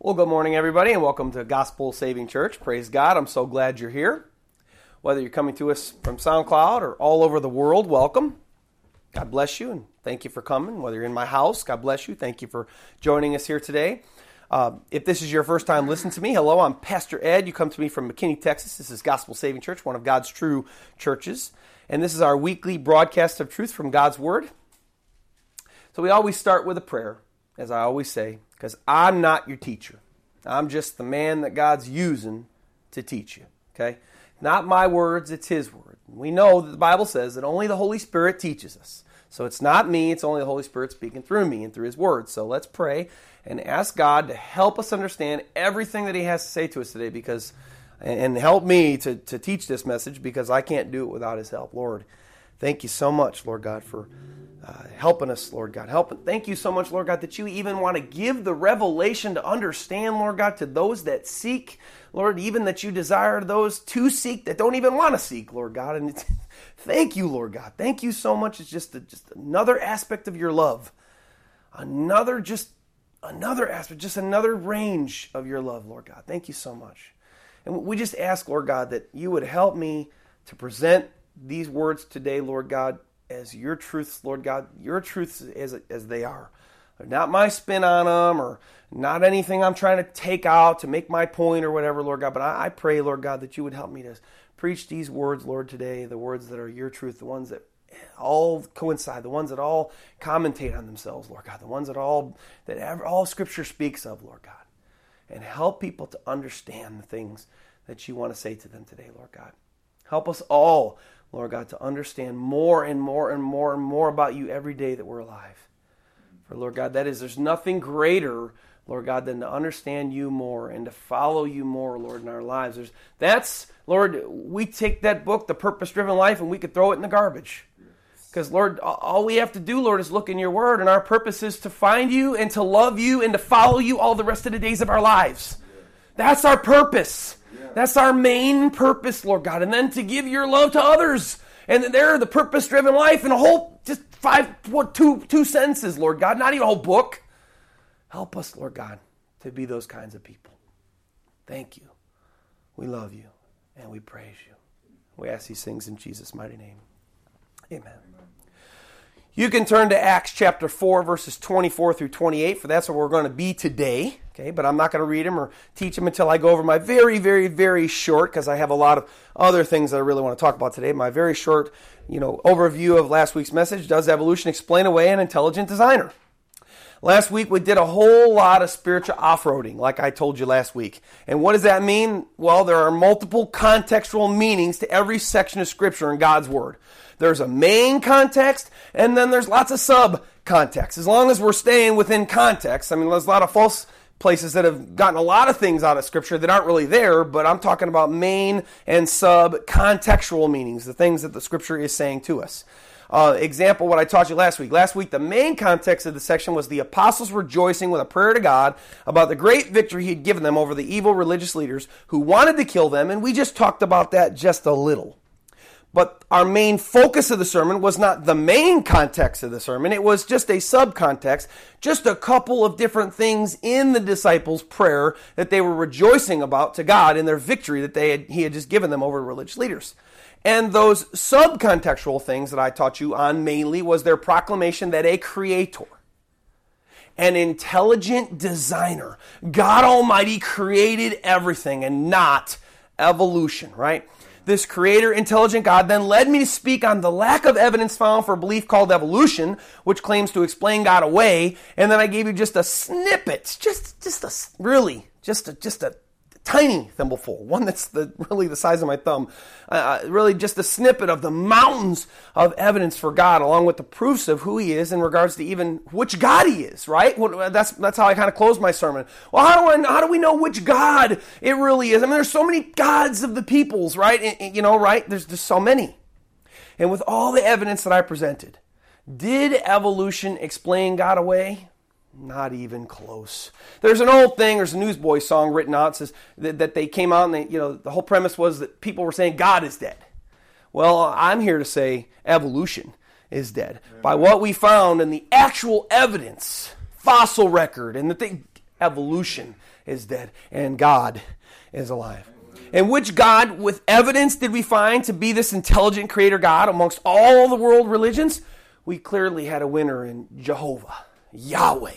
Well, good morning, everybody, and welcome to Gospel Saving Church. Praise God. I'm so glad you're here. Whether you're coming to us from SoundCloud or all over the world, welcome. God bless you and thank you for coming. Whether you're in my house, God bless you. Thank you for joining us here today. Uh, if this is your first time listening to me, hello, I'm Pastor Ed. You come to me from McKinney, Texas. This is Gospel Saving Church, one of God's true churches. And this is our weekly broadcast of truth from God's Word. So we always start with a prayer, as I always say, because I'm not your teacher. I'm just the man that God's using to teach you. Okay? Not my words, it's His word. We know that the Bible says that only the Holy Spirit teaches us. So it's not me, it's only the Holy Spirit speaking through me and through His word. So let's pray and ask God to help us understand everything that He has to say to us today because and help me to, to teach this message because I can't do it without His help. Lord, thank you so much, Lord God, for uh, helping us, Lord God. Help. Thank you so much, Lord God, that you even want to give the revelation to understand, Lord God, to those that seek, Lord, even that you desire those to seek that don't even want to seek, Lord God. And thank you, Lord God. Thank you so much. It's just a, just another aspect of your love, another just another aspect, just another range of your love, Lord God. Thank you so much. And we just ask, Lord God, that you would help me to present these words today, Lord God, as your truths, Lord God, your truths as, as they are. not my spin on them or not anything I'm trying to take out to make my point or whatever, Lord God. But I, I pray, Lord God, that you would help me to preach these words, Lord, today, the words that are your truth, the ones that all coincide, the ones that all commentate on themselves, Lord God, the ones that all that ever, all Scripture speaks of, Lord God, and help people to understand the things that you want to say to them today, Lord God. Help us all Lord God, to understand more and more and more and more about you every day that we're alive. For Lord God, that is, there's nothing greater, Lord God, than to understand you more and to follow you more, Lord, in our lives. There's, that's, Lord, we take that book, The Purpose Driven Life, and we could throw it in the garbage. Because, Lord, all we have to do, Lord, is look in your word, and our purpose is to find you and to love you and to follow you all the rest of the days of our lives. That's our purpose. That's our main purpose, Lord God. And then to give your love to others. And there, are the purpose driven life and a whole, just five, what, two, two sentences, Lord God, not even a whole book. Help us, Lord God, to be those kinds of people. Thank you. We love you and we praise you. We ask these things in Jesus' mighty name. Amen. You can turn to Acts chapter 4, verses 24 through 28, for that's where we're going to be today. Okay, but I'm not going to read them or teach them until I go over my very, very, very short, because I have a lot of other things that I really want to talk about today. My very short, you know, overview of last week's message Does evolution explain away an intelligent designer? Last week we did a whole lot of spiritual off roading, like I told you last week. And what does that mean? Well, there are multiple contextual meanings to every section of Scripture in God's Word. There's a main context, and then there's lots of sub context. As long as we're staying within context, I mean, there's a lot of false places that have gotten a lot of things out of Scripture that aren't really there, but I'm talking about main and sub contextual meanings, the things that the Scripture is saying to us. Uh, example, what I taught you last week. Last week, the main context of the section was the apostles rejoicing with a prayer to God about the great victory He'd given them over the evil religious leaders who wanted to kill them, and we just talked about that just a little. But our main focus of the sermon was not the main context of the sermon. It was just a subcontext, just a couple of different things in the disciples' prayer that they were rejoicing about to God in their victory that they had, He had just given them over religious leaders. And those subcontextual things that I taught you on mainly was their proclamation that a creator, an intelligent designer, God Almighty created everything and not evolution, right? This creator intelligent God then led me to speak on the lack of evidence found for a belief called evolution, which claims to explain God away. And then I gave you just a snippet, just, just a, really, just a, just a tiny thimbleful, one that's the, really the size of my thumb, uh, uh, really just a snippet of the mountains of evidence for God, along with the proofs of who He is in regards to even which God He is. Right? Well, that's that's how I kind of close my sermon. Well, how do I how do we know which God it really is? I mean, there's so many gods of the peoples, right? And, you know, right? There's just so many, and with all the evidence that I presented, did evolution explain God away? Not even close. There's an old thing, there's a Newsboy song written out says that, that, they came out and they, you know, the whole premise was that people were saying God is dead. Well, I'm here to say evolution is dead. By what we found in the actual evidence, fossil record, and the thing, evolution is dead and God is alive. And which God, with evidence, did we find to be this intelligent creator God amongst all the world religions? We clearly had a winner in Jehovah, Yahweh,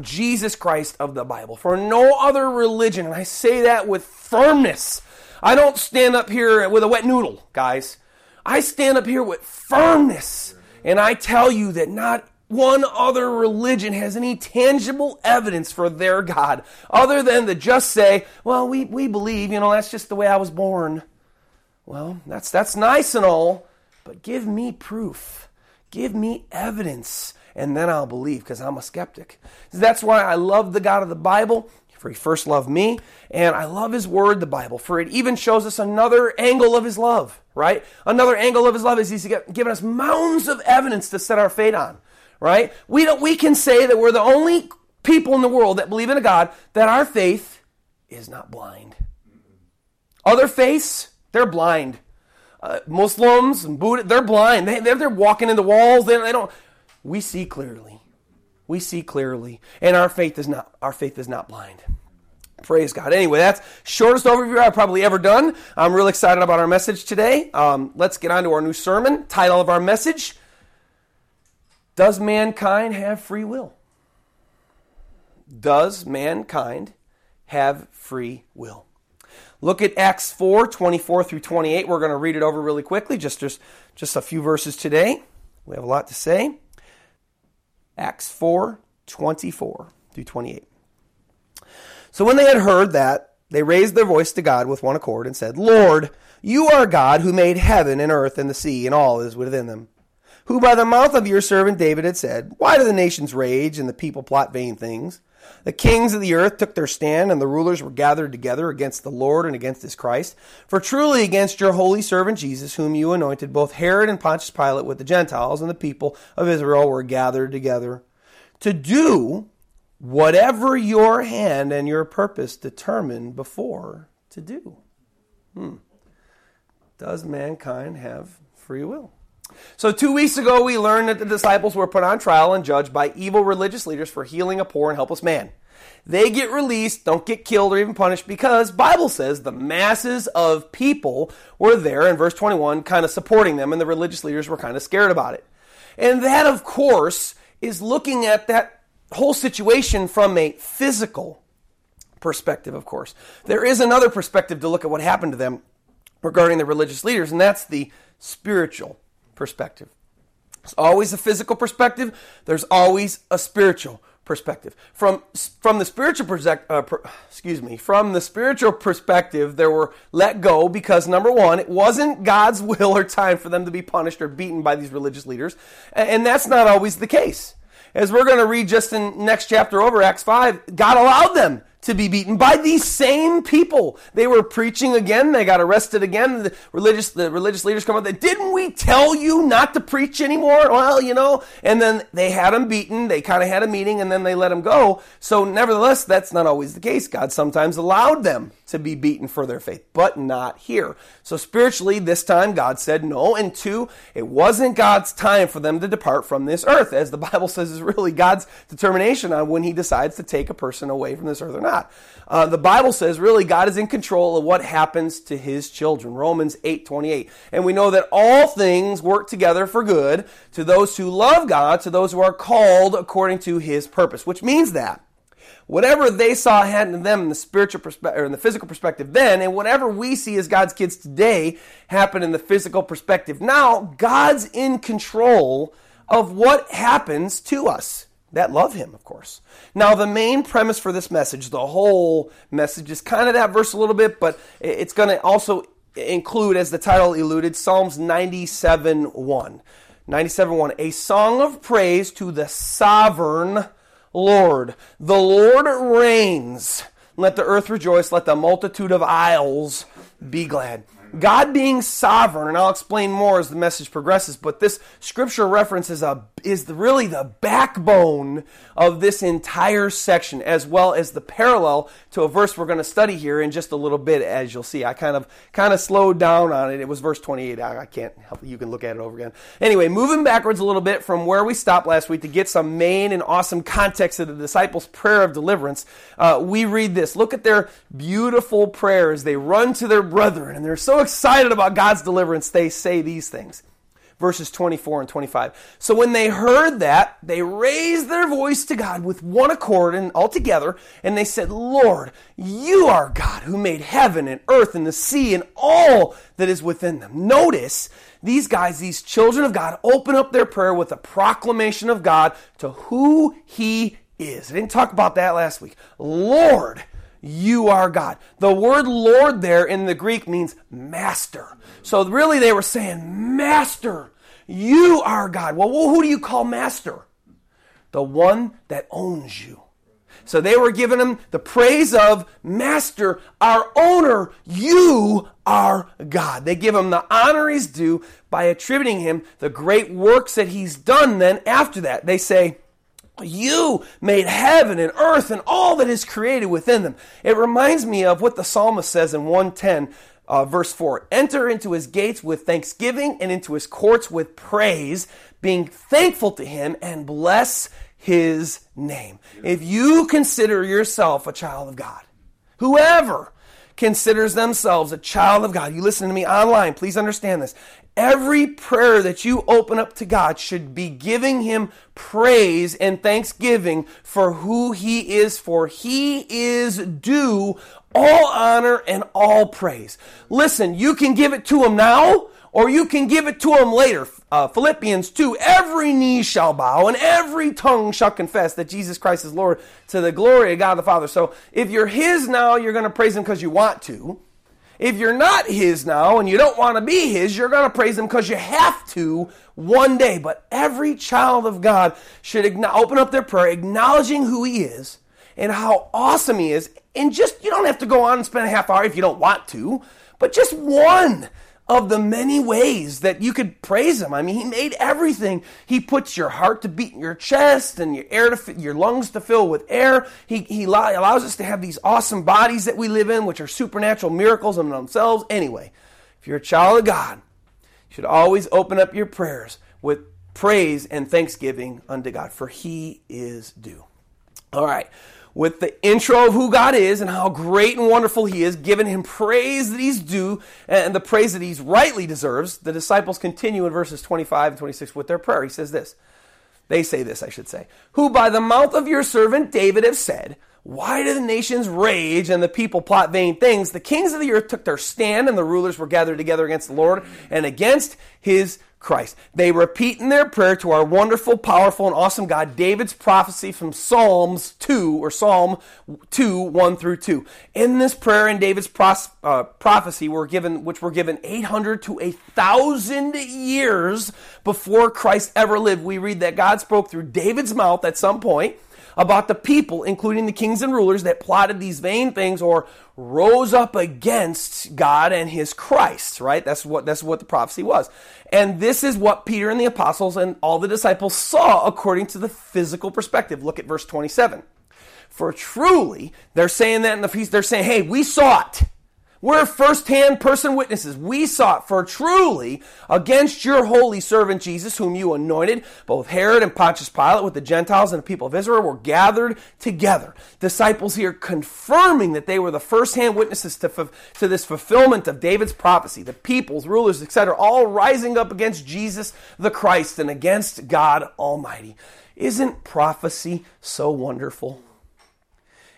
Jesus Christ of the Bible. For no other religion, and I say that with firmness. I don't stand up here with a wet noodle, guys. I stand up here with firmness. And I tell you that not one other religion has any tangible evidence for their God other than to just say, well, we, we believe, you know, that's just the way I was born. Well, that's, that's nice and all, but give me proof. Give me evidence, and then I'll believe because I'm a skeptic. That's why I love the God of the Bible, for he first loved me, and I love his word, the Bible, for it even shows us another angle of his love, right? Another angle of his love is he's given us mounds of evidence to set our fate on right? We don't we can say that we're the only people in the world that believe in a God that our faith is not blind. Other faiths, they're blind. Uh, Muslims and Buddha, they're blind. They, they're, they're walking into walls. They, they don't. We see clearly. We see clearly, and our faith is not. Our faith is not blind. Praise God. Anyway, that's shortest overview I've probably ever done. I'm really excited about our message today. Um, let's get on to our new sermon. Title of our message does mankind have free will? Does mankind have free will? Look at Acts 4 24 through 28. We're going to read it over really quickly, just, just, just a few verses today. We have a lot to say. Acts 4 24 through 28. So when they had heard that, they raised their voice to God with one accord and said, Lord, you are God who made heaven and earth and the sea and all that is within them who by the mouth of your servant David had said, Why do the nations rage and the people plot vain things? The kings of the earth took their stand, and the rulers were gathered together against the Lord and against his Christ. For truly against your holy servant Jesus, whom you anointed, both Herod and Pontius Pilate with the Gentiles and the people of Israel were gathered together to do whatever your hand and your purpose determined before to do. Hmm. Does mankind have free will? So, two weeks ago, we learned that the disciples were put on trial and judged by evil religious leaders for healing a poor and helpless man. They get released, don't get killed or even punished because Bible says the masses of people were there in verse 21 kind of supporting them and the religious leaders were kind of scared about it. And that of course is looking at that whole situation from a physical perspective of course. There is another perspective to look at what happened to them regarding the religious leaders and that's the spiritual perspective. There's always a physical perspective, there's always a spiritual perspective. From from the spiritual perspective, uh, per, excuse me, from the spiritual perspective, they were let go because number one, it wasn't God's will or time for them to be punished or beaten by these religious leaders, and that's not always the case. As we're going to read just in next chapter over Acts five, God allowed them to be beaten by these same people. They were preaching again. They got arrested again. The religious, the religious leaders come up. They, Didn't we tell you not to preach anymore? Well, you know, and then they had him beaten. They kind of had a meeting and then they let him go. So nevertheless, that's not always the case. God sometimes allowed them to be beaten for their faith, but not here. So spiritually, this time God said no. And two, it wasn't God's time for them to depart from this earth, as the Bible says is really God's determination on when he decides to take a person away from this earth or not. Uh, the Bible says really God is in control of what happens to his children. Romans 8 28. And we know that all things work together for good to those who love God, to those who are called according to his purpose, which means that whatever they saw ahead of them in the spiritual perspective or in the physical perspective then, and whatever we see as God's kids today happen in the physical perspective now, God's in control of what happens to us that love him, of course. Now, the main premise for this message, the whole message, is kind of that verse a little bit, but it's going to also include, as the title alluded, Psalms 97 1. 97 1, a song of praise to the sovereign Lord. The Lord reigns. Let the earth rejoice. Let the multitude of isles be glad. God being sovereign, and I'll explain more as the message progresses, but this scripture reference is, a, is the, really the backbone of this entire section, as well as the parallel to a verse we're going to study here in just a little bit, as you'll see. I kind of kind of slowed down on it. It was verse 28. I, I can't help you can look at it over again. Anyway, moving backwards a little bit from where we stopped last week to get some main and awesome context of the disciples' prayer of deliverance, uh, we read this. Look at their beautiful prayers. They run to their brethren, and they're so excited about God's deliverance, they say these things. Verses 24 and 25. So when they heard that, they raised their voice to God with one accord and all together, and they said, Lord, you are God who made heaven and earth and the sea and all that is within them. Notice these guys, these children of God, open up their prayer with a proclamation of God to who He is. I didn't talk about that last week. Lord, you are God. The word Lord there in the Greek means master. So really they were saying, Master, you are God. Well, who do you call master? The one that owns you. So they were giving him the praise of Master, our owner, you are God. They give him the honor he's due by attributing him the great works that he's done then after that. They say, you made heaven and earth and all that is created within them. It reminds me of what the psalmist says in 110, uh, verse 4 Enter into his gates with thanksgiving and into his courts with praise, being thankful to him and bless his name. If you consider yourself a child of God, whoever considers themselves a child of God, you listen to me online, please understand this. Every prayer that you open up to God should be giving Him praise and thanksgiving for who He is, for He is due all honor and all praise. Listen, you can give it to Him now, or you can give it to Him later. Uh, Philippians 2 Every knee shall bow, and every tongue shall confess that Jesus Christ is Lord to the glory of God the Father. So if you're His now, you're going to praise Him because you want to. If you're not His now and you don't want to be His, you're going to praise Him because you have to one day. But every child of God should open up their prayer acknowledging who He is and how awesome He is. And just, you don't have to go on and spend a half hour if you don't want to, but just one of the many ways that you could praise him. I mean, he made everything. He puts your heart to beat in your chest and your air to your lungs to fill with air. He, he allows us to have these awesome bodies that we live in, which are supernatural miracles in themselves. Anyway, if you're a child of God, you should always open up your prayers with praise and thanksgiving unto God, for he is due. All right with the intro of who God is and how great and wonderful He is, giving Him praise that He's due and the praise that He's rightly deserves, the disciples continue in verses 25 and 26 with their prayer. He says this. They say this, I should say. Who by the mouth of your servant David have said, Why do the nations rage and the people plot vain things? The kings of the earth took their stand and the rulers were gathered together against the Lord and against His Christ. They repeat in their prayer to our wonderful, powerful, and awesome God David's prophecy from Psalms 2 or Psalm 2, 1 through 2. In this prayer and David's pros, uh, prophecy were given, which were given 800 to a 1,000 years before Christ ever lived, we read that God spoke through David's mouth at some point about the people, including the kings and rulers, that plotted these vain things or rose up against God and his Christ, right? That's what, that's what the prophecy was. And this is what Peter and the apostles and all the disciples saw according to the physical perspective. Look at verse 27. For truly, they're saying that in the feast, they're saying, hey, we saw it. We're first-hand person witnesses. We sought for truly against your holy servant Jesus, whom you anointed, both Herod and Pontius Pilate with the Gentiles and the people of Israel were gathered together. Disciples here confirming that they were the first-hand witnesses to, to this fulfillment of David's prophecy. The peoples, rulers, etc., all rising up against Jesus the Christ and against God Almighty. Isn't prophecy so wonderful?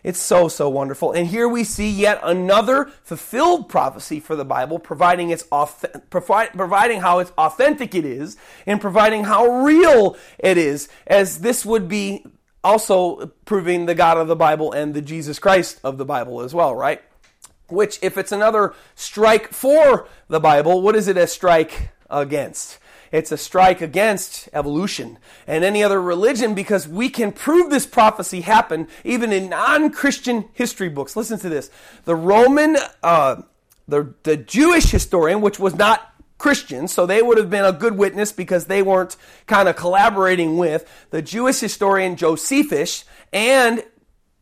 It's so, so wonderful. And here we see yet another fulfilled prophecy for the Bible, providing, its providing how it's authentic it is, and providing how real it is, as this would be also proving the God of the Bible and the Jesus Christ of the Bible as well, right? Which, if it's another strike for the Bible, what is it a strike against? It's a strike against evolution and any other religion because we can prove this prophecy happened even in non Christian history books. Listen to this. The Roman. Uh, the, the Jewish historian, which was not Christians, so they would have been a good witness because they weren't kind of collaborating with the Jewish historian Josephus and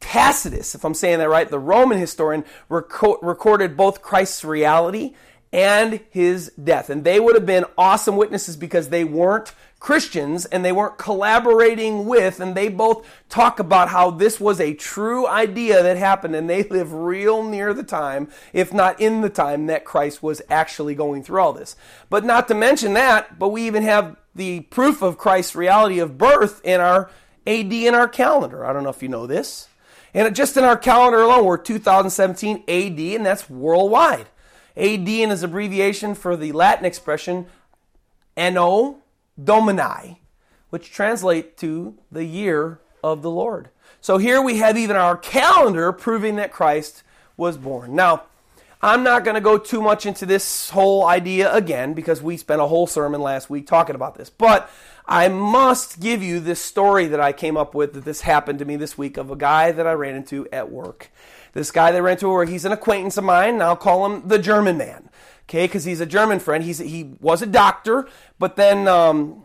Tacitus, if I'm saying that right, the Roman historian, recorded both Christ's reality and his death. And they would have been awesome witnesses because they weren't Christians and they weren't collaborating with, and they both talk about how this was a true idea that happened, and they live real near the time, if not in the time, that Christ was actually going through all this. But not to mention that, but we even have the proof of Christ's reality of birth in our AD in our calendar. I don't know if you know this. And just in our calendar alone, we're 2017 AD, and that's worldwide. AD is abbreviation for the Latin expression Anno Domini, which translate to the year of the Lord. So here we have even our calendar proving that Christ was born. Now, I'm not going to go too much into this whole idea again because we spent a whole sermon last week talking about this. But I must give you this story that I came up with that this happened to me this week of a guy that I ran into at work. This guy that into where he's an acquaintance of mine, and I'll call him the German man okay, because he's a German friend. He's he was a doctor, but then um,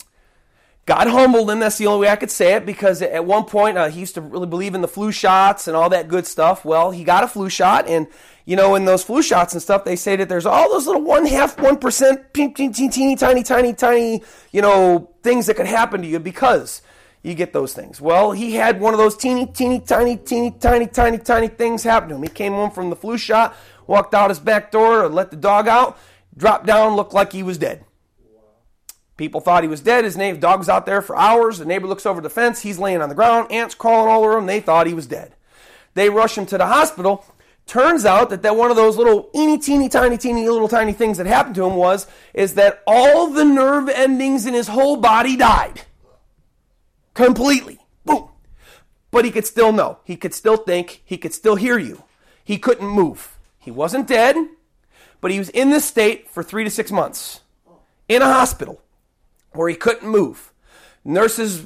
God humbled him. That's the only way I could say it because at one point uh, he used to really believe in the flu shots and all that good stuff. Well, he got a flu shot, and you know, in those flu shots and stuff, they say that there's all those little one half one percent, teeny, teeny, tiny, tiny, tiny, you know, things that could happen to you because you get those things. Well, he had one of those teeny, teeny, tiny, teeny, tiny, tiny, tiny things happen to him. He came home from the flu shot, walked out his back door, let the dog out, dropped down, looked like he was dead. People thought he was dead. His neighbor, dog's out there for hours. The neighbor looks over the fence. He's laying on the ground. Ants crawling all over him. They thought he was dead. They rush him to the hospital. Turns out that that one of those little teeny, teeny, tiny, teeny, little tiny things that happened to him was is that all the nerve endings in his whole body died completely. Boom. But he could still know. He could still think. He could still hear you. He couldn't move. He wasn't dead, but he was in this state for three to six months in a hospital where he couldn't move. Nurses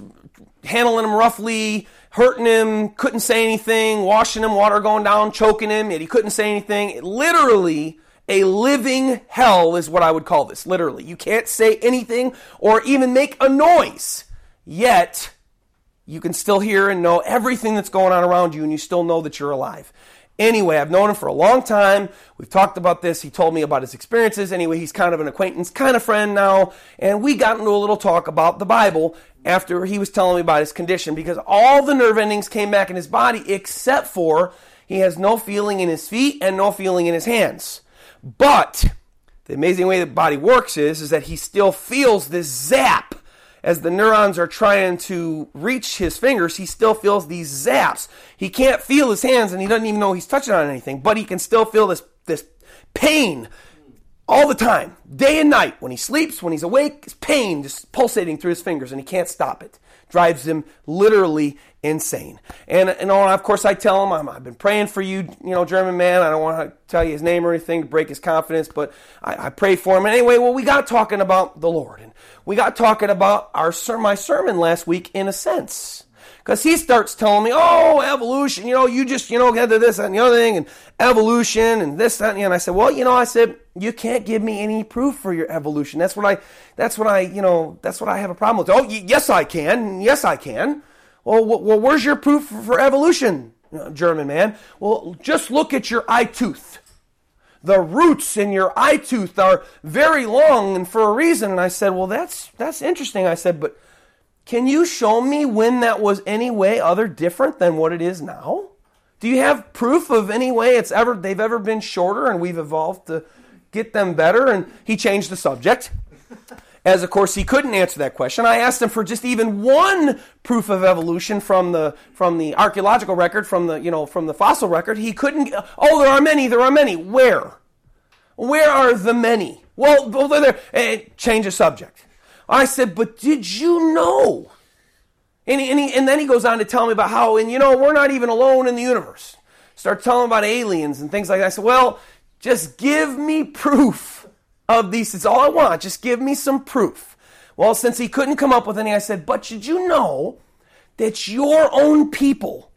handling him roughly, hurting him, couldn't say anything, washing him, water going down, choking him, yet he couldn't say anything. It literally a living hell is what I would call this. Literally. You can't say anything or even make a noise. Yet, you can still hear and know everything that's going on around you, and you still know that you're alive. Anyway, I've known him for a long time. We've talked about this. He told me about his experiences. Anyway, he's kind of an acquaintance, kind of friend now. And we got into a little talk about the Bible after he was telling me about his condition because all the nerve endings came back in his body except for he has no feeling in his feet and no feeling in his hands. But the amazing way the body works is, is that he still feels this zap as the neurons are trying to reach his fingers, he still feels these zaps. He can't feel his hands and he doesn't even know he's touching on anything, but he can still feel this, this pain all the time, day and night. When he sleeps, when he's awake, it's pain just pulsating through his fingers and he can't stop it. Drives him literally insane. And, and of course, I tell him, i have been praying for you, you know, German man. I don't want to tell you his name or anything to break his confidence, but I, I pray for him. And anyway, well, we got talking about the Lord. And we got talking about our ser- my sermon last week in a sense. Because he starts telling me, oh, evolution, you know, you just, you know, get to this and the other thing, and evolution and this, that, and the other. I said, well, you know, I said, you can't give me any proof for your evolution. That's what I, that's what I, you know, that's what I have a problem with. Oh, yes, I can. Yes, I can. Well, well, where's your proof for evolution, German man? Well, just look at your eye tooth. The roots in your eye tooth are very long and for a reason. And I said, well, that's, that's interesting. I said, but can you show me when that was any way other different than what it is now? Do you have proof of any way it's ever they've ever been shorter and we've evolved to get them better? And he changed the subject. As of course he couldn't answer that question. I asked him for just even one proof of evolution from the from the archaeological record, from the you know from the fossil record. He couldn't. Oh, there are many. There are many. Where? Where are the many? Well, well there. Eh, change the subject. I said, but did you know? And, and, he, and then he goes on to tell me about how, and you know, we're not even alone in the universe. Start telling about aliens and things like that. I said, well, just give me proof of these. It's all I want. Just give me some proof. Well, since he couldn't come up with any, I said, but did you know that your own people,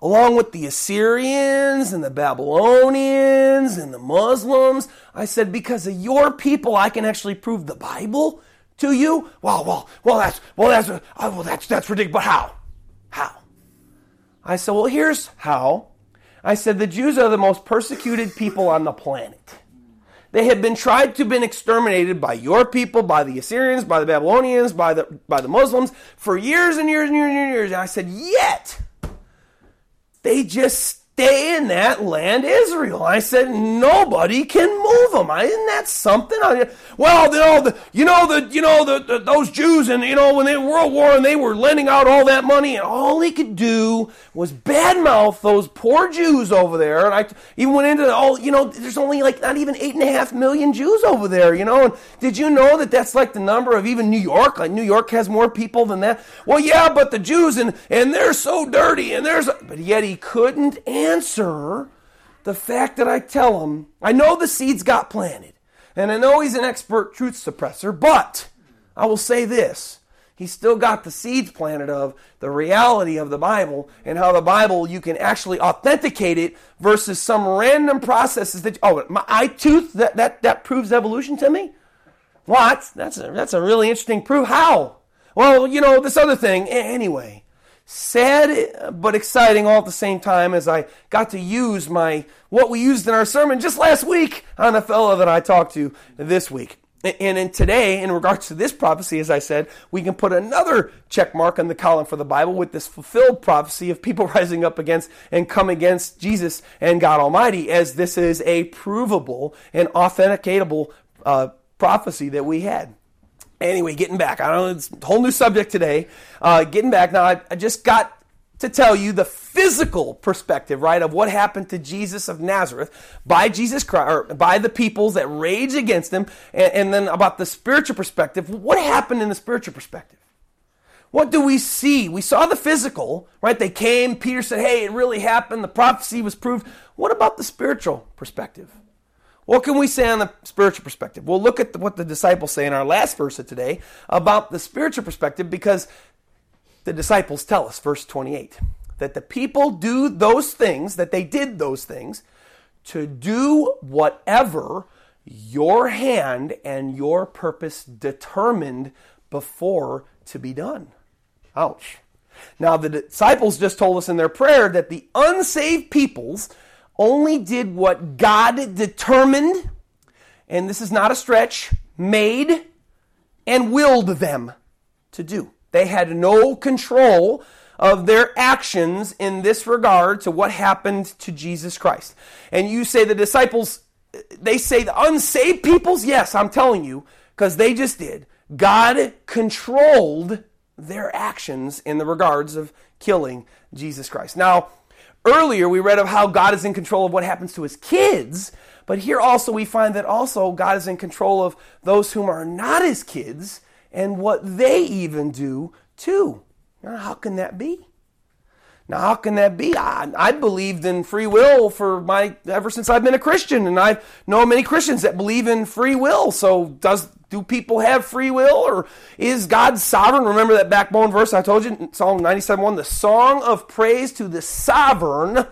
along with the Assyrians and the Babylonians and the Muslims. I said, because of your people, I can actually prove the Bible to you. Well, well, well, that's, well, that's, uh, well, that's, that's ridiculous. But how? How? I said, well, here's how. I said, the Jews are the most persecuted people on the planet. They have been tried to been exterminated by your people, by the Assyrians, by the Babylonians, by the by the Muslims for years and years and years and years. And I said, yet they just stay in that land, Israel. I said, nobody can move them. I, isn't that something? I, well, you know, the, you know, the, you know, the, the, those Jews, and you know, when they World War and they were lending out all that money, and all he could do was badmouth those poor Jews over there. And I even went into all, you know, there's only like not even eight and a half million Jews over there, you know. And did you know that that's like the number of even New York? Like New York has more people than that. Well, yeah, but the Jews and and they're so dirty, and there's, but yet he couldn't answer the fact that I tell him, I know the seeds got planted, and I know he's an expert truth suppressor, but I will say this. He's still got the seeds planted of the reality of the Bible and how the Bible you can actually authenticate it versus some random processes that oh my eye tooth that that that proves evolution to me. What? That's a, that's a really interesting proof. How? Well, you know this other thing. Anyway, sad but exciting all at the same time as I got to use my what we used in our sermon just last week on a fellow that I talked to this week. And in today, in regards to this prophecy, as I said, we can put another check mark on the column for the Bible with this fulfilled prophecy of people rising up against and come against Jesus and God Almighty, as this is a provable and authenticatable uh, prophecy that we had. Anyway, getting back, I don't know, it's a whole new subject today. Uh, getting back, now I, I just got to tell you the physical perspective, right, of what happened to Jesus of Nazareth by Jesus Christ, or by the peoples that rage against him, and, and then about the spiritual perspective. What happened in the spiritual perspective? What do we see? We saw the physical, right? They came, Peter said, hey, it really happened, the prophecy was proved. What about the spiritual perspective? What can we say on the spiritual perspective? We'll look at what the disciples say in our last verse of today about the spiritual perspective because the disciples tell us, verse 28, that the people do those things, that they did those things, to do whatever your hand and your purpose determined before to be done. Ouch. Now, the disciples just told us in their prayer that the unsaved peoples only did what God determined, and this is not a stretch, made and willed them to do. They had no control of their actions in this regard to what happened to Jesus Christ. And you say the disciples, they say the unsaved peoples? Yes, I'm telling you, because they just did. God controlled their actions in the regards of killing Jesus Christ. Now, Earlier, we read of how God is in control of what happens to his kids, but here also we find that also God is in control of those whom are not his kids and what they even do too. Now, how can that be? Now, how can that be? I, I believed in free will for my ever since I've been a Christian, and I know many Christians that believe in free will. So, does do people have free will, or is God sovereign? Remember that backbone verse I told you, in Psalm 97:1, the song of praise to the sovereign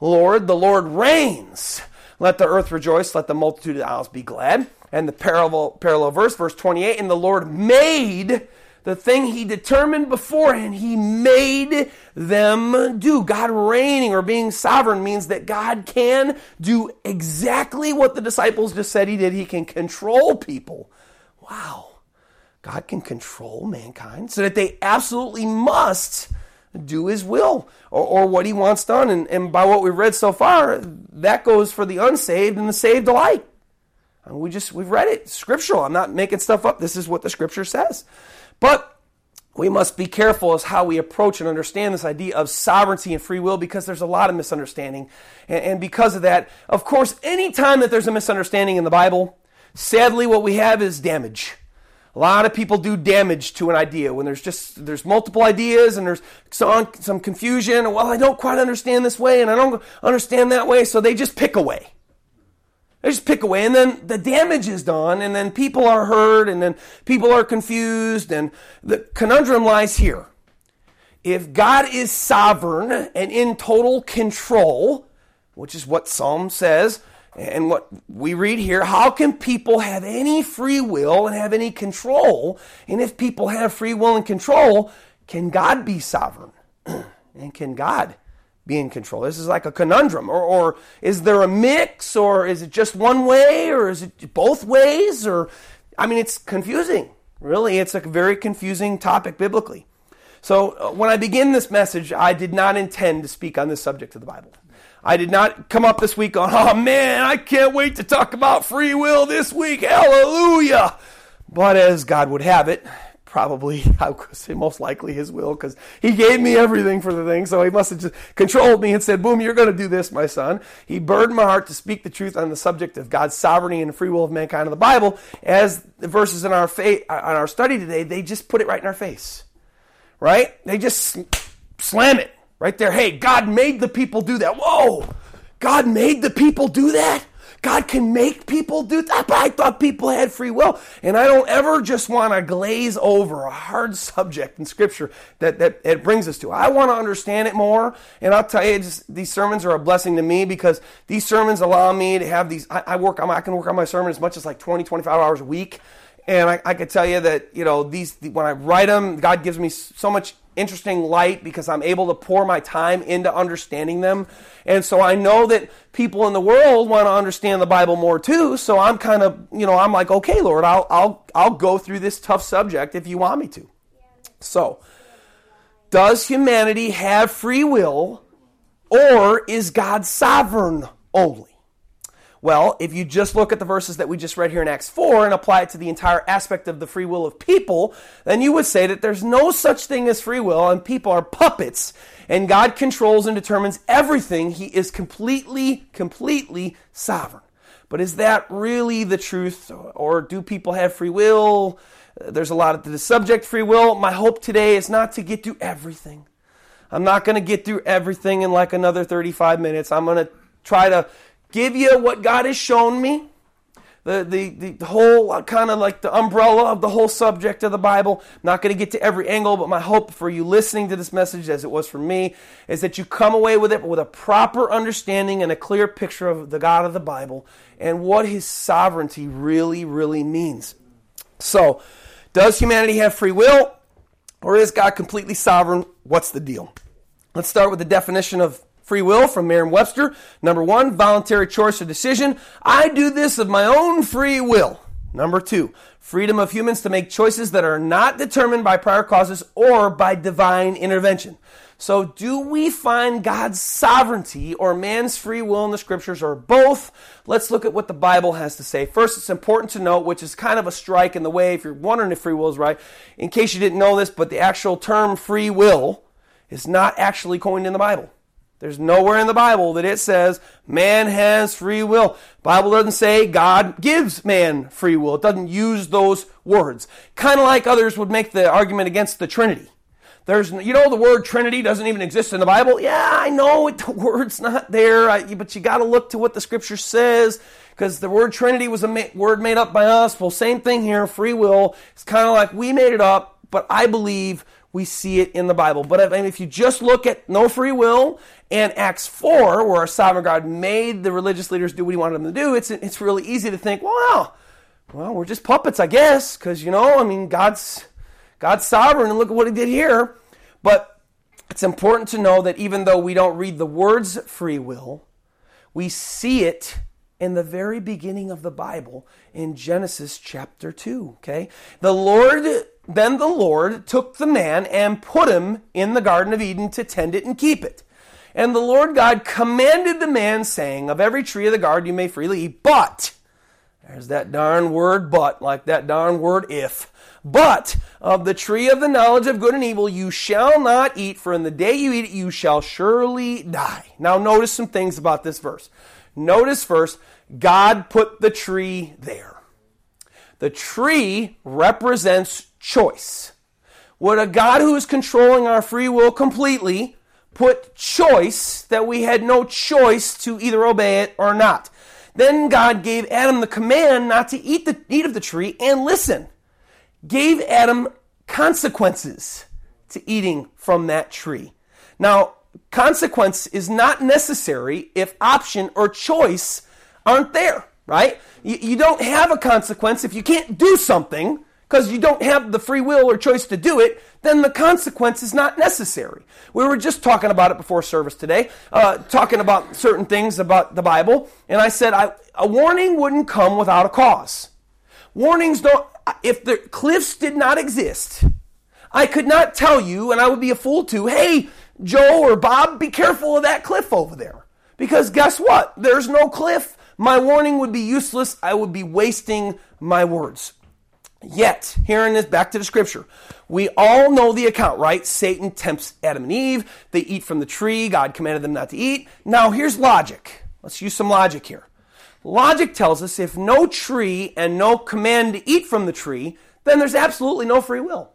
Lord. The Lord reigns. Let the earth rejoice. Let the multitude of the isles be glad. And the parallel parallel verse, verse 28, and the Lord made the thing he determined beforehand, he made them do. God reigning or being sovereign means that God can do exactly what the disciples just said he did. He can control people. Wow. God can control mankind so that they absolutely must do his will or, or what he wants done. And, and by what we've read so far, that goes for the unsaved and the saved alike. And we just, we've read it scriptural. I'm not making stuff up. This is what the scripture says. But we must be careful as how we approach and understand this idea of sovereignty and free will because there's a lot of misunderstanding. And, and because of that, of course, anytime that there's a misunderstanding in the Bible, sadly what we have is damage. A lot of people do damage to an idea when there's just there's multiple ideas and there's some, some confusion. Well, I don't quite understand this way and I don't understand that way, so they just pick away. They just pick away, and then the damage is done, and then people are hurt, and then people are confused, and the conundrum lies here. if God is sovereign and in total control, which is what Psalm says, and what we read here, how can people have any free will and have any control? And if people have free will and control, can God be sovereign? and can God be in control? This is like a conundrum. Or, or is there a mix? Or is it just one way? Or is it both ways? Or, I mean, it's confusing. Really, it's a very confusing topic biblically. So, uh, when I begin this message, I did not intend to speak on this subject of the Bible. I did not come up this week on, oh man, I can't wait to talk about free will this week. Hallelujah. But as God would have it, probably, I would say most likely his will, because he gave me everything for the thing. So he must have just controlled me and said, boom, you're going to do this, my son. He burdened my heart to speak the truth on the subject of God's sovereignty and free will of mankind in the Bible. As the verses in our, fa- on our study today, they just put it right in our face. Right? They just slam it Right there, hey, God made the people do that. Whoa! God made the people do that? God can make people do that? But I thought people had free will. And I don't ever just want to glaze over a hard subject in Scripture that, that it brings us to. I want to understand it more. And I'll tell you, just, these sermons are a blessing to me because these sermons allow me to have these. I, I work on, I can work on my sermon as much as like 20, 25 hours a week. And I, I could tell you that, you know, these, when I write them, God gives me so much interesting light because I'm able to pour my time into understanding them. And so I know that people in the world want to understand the Bible more too. So I'm kind of, you know, I'm like, okay, Lord, I'll, I'll, I'll go through this tough subject if you want me to. So, does humanity have free will or is God sovereign only? Well, if you just look at the verses that we just read here in Acts 4 and apply it to the entire aspect of the free will of people, then you would say that there's no such thing as free will and people are puppets and God controls and determines everything. He is completely, completely sovereign. But is that really the truth or do people have free will? There's a lot of the subject free will. My hope today is not to get through everything. I'm not going to get through everything in like another 35 minutes. I'm going to try to give you what God has shown me. The, the, the whole uh, kind of like the umbrella of the whole subject of the Bible. I'm not going to get to every angle, but my hope for you listening to this message, as it was for me, is that you come away with it with a proper understanding and a clear picture of the God of the Bible and what his sovereignty really, really means. So, does humanity have free will or is God completely sovereign? What's the deal? Let's start with the definition of Free will from Merriam Webster. Number one, voluntary choice or decision. I do this of my own free will. Number two, freedom of humans to make choices that are not determined by prior causes or by divine intervention. So, do we find God's sovereignty or man's free will in the scriptures or both? Let's look at what the Bible has to say. First, it's important to note, which is kind of a strike in the way if you're wondering if free will is right, in case you didn't know this, but the actual term free will is not actually coined in the Bible. There's nowhere in the Bible that it says man has free will. Bible doesn't say God gives man free will. It doesn't use those words. Kind of like others would make the argument against the Trinity. There's, you know, the word Trinity doesn't even exist in the Bible. Yeah, I know it, the word's not there, I, but you got to look to what the Scripture says because the word Trinity was a ma- word made up by us. Well, same thing here. Free will. It's kind of like we made it up, but I believe we see it in the Bible. But if, if you just look at no free will and Acts 4, where our sovereign God made the religious leaders do what he wanted them to do, it's, it's really easy to think, well, well, we're just puppets, I guess, because, you know, I mean, God's, God's sovereign, and look at what he did here. But it's important to know that even though we don't read the words free will, we see it in the very beginning of the Bible in Genesis chapter 2. Okay? The Lord then the Lord took the man and put him in the Garden of Eden to tend it and keep it. And the Lord God commanded the man, saying, Of every tree of the garden you may freely eat, but, there's that darn word but, like that darn word if. But of the tree of the knowledge of good and evil you shall not eat, for in the day you eat it you shall surely die. Now notice some things about this verse. Notice first, God put the tree there. The tree represents choice. Would a God who is controlling our free will completely put choice that we had no choice to either obey it or not? Then God gave Adam the command not to eat, the, eat of the tree and listen, gave Adam consequences to eating from that tree. Now, consequence is not necessary if option or choice aren't there, right? You, you don't have a consequence if you can't do something because you don't have the free will or choice to do it, then the consequence is not necessary. We were just talking about it before service today, uh, talking about certain things about the Bible, and I said I, a warning wouldn't come without a cause. Warnings don't, if the cliffs did not exist, I could not tell you, and I would be a fool to, hey, Joe or Bob, be careful of that cliff over there. Because guess what? There's no cliff. My warning would be useless. I would be wasting my words. Yet, here in this, back to the scripture, we all know the account, right? Satan tempts Adam and Eve. They eat from the tree. God commanded them not to eat. Now, here's logic. Let's use some logic here. Logic tells us if no tree and no command to eat from the tree, then there's absolutely no free will.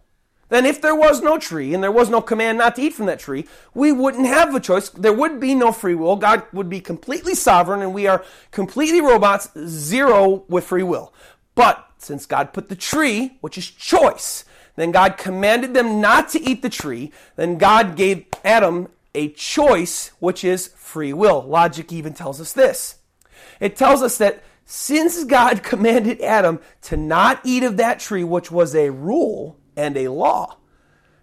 Then, if there was no tree and there was no command not to eat from that tree, we wouldn't have a choice. There would be no free will. God would be completely sovereign, and we are completely robots, zero with free will. But since God put the tree, which is choice, then God commanded them not to eat the tree, then God gave Adam a choice, which is free will. Logic even tells us this. It tells us that since God commanded Adam to not eat of that tree, which was a rule and a law,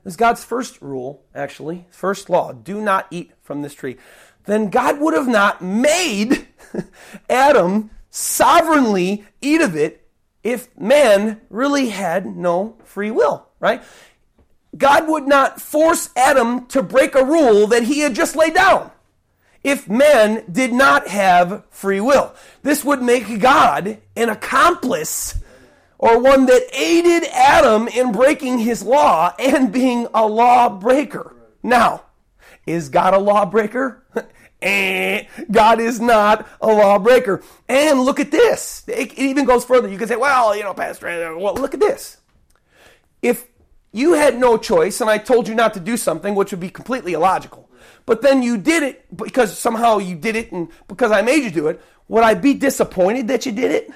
is God's first rule, actually, first law do not eat from this tree. Then God would have not made Adam sovereignly eat of it if man really had no free will, right? God would not force Adam to break a rule that he had just laid down if man did not have free will. This would make God an accomplice or one that aided Adam in breaking his law and being a lawbreaker. Now, is God a lawbreaker? Eh, God is not a lawbreaker. And look at this. It, even goes further. You can say, well, you know, Pastor, uh, well, look at this. If you had no choice and I told you not to do something, which would be completely illogical, but then you did it because somehow you did it and because I made you do it, would I be disappointed that you did it?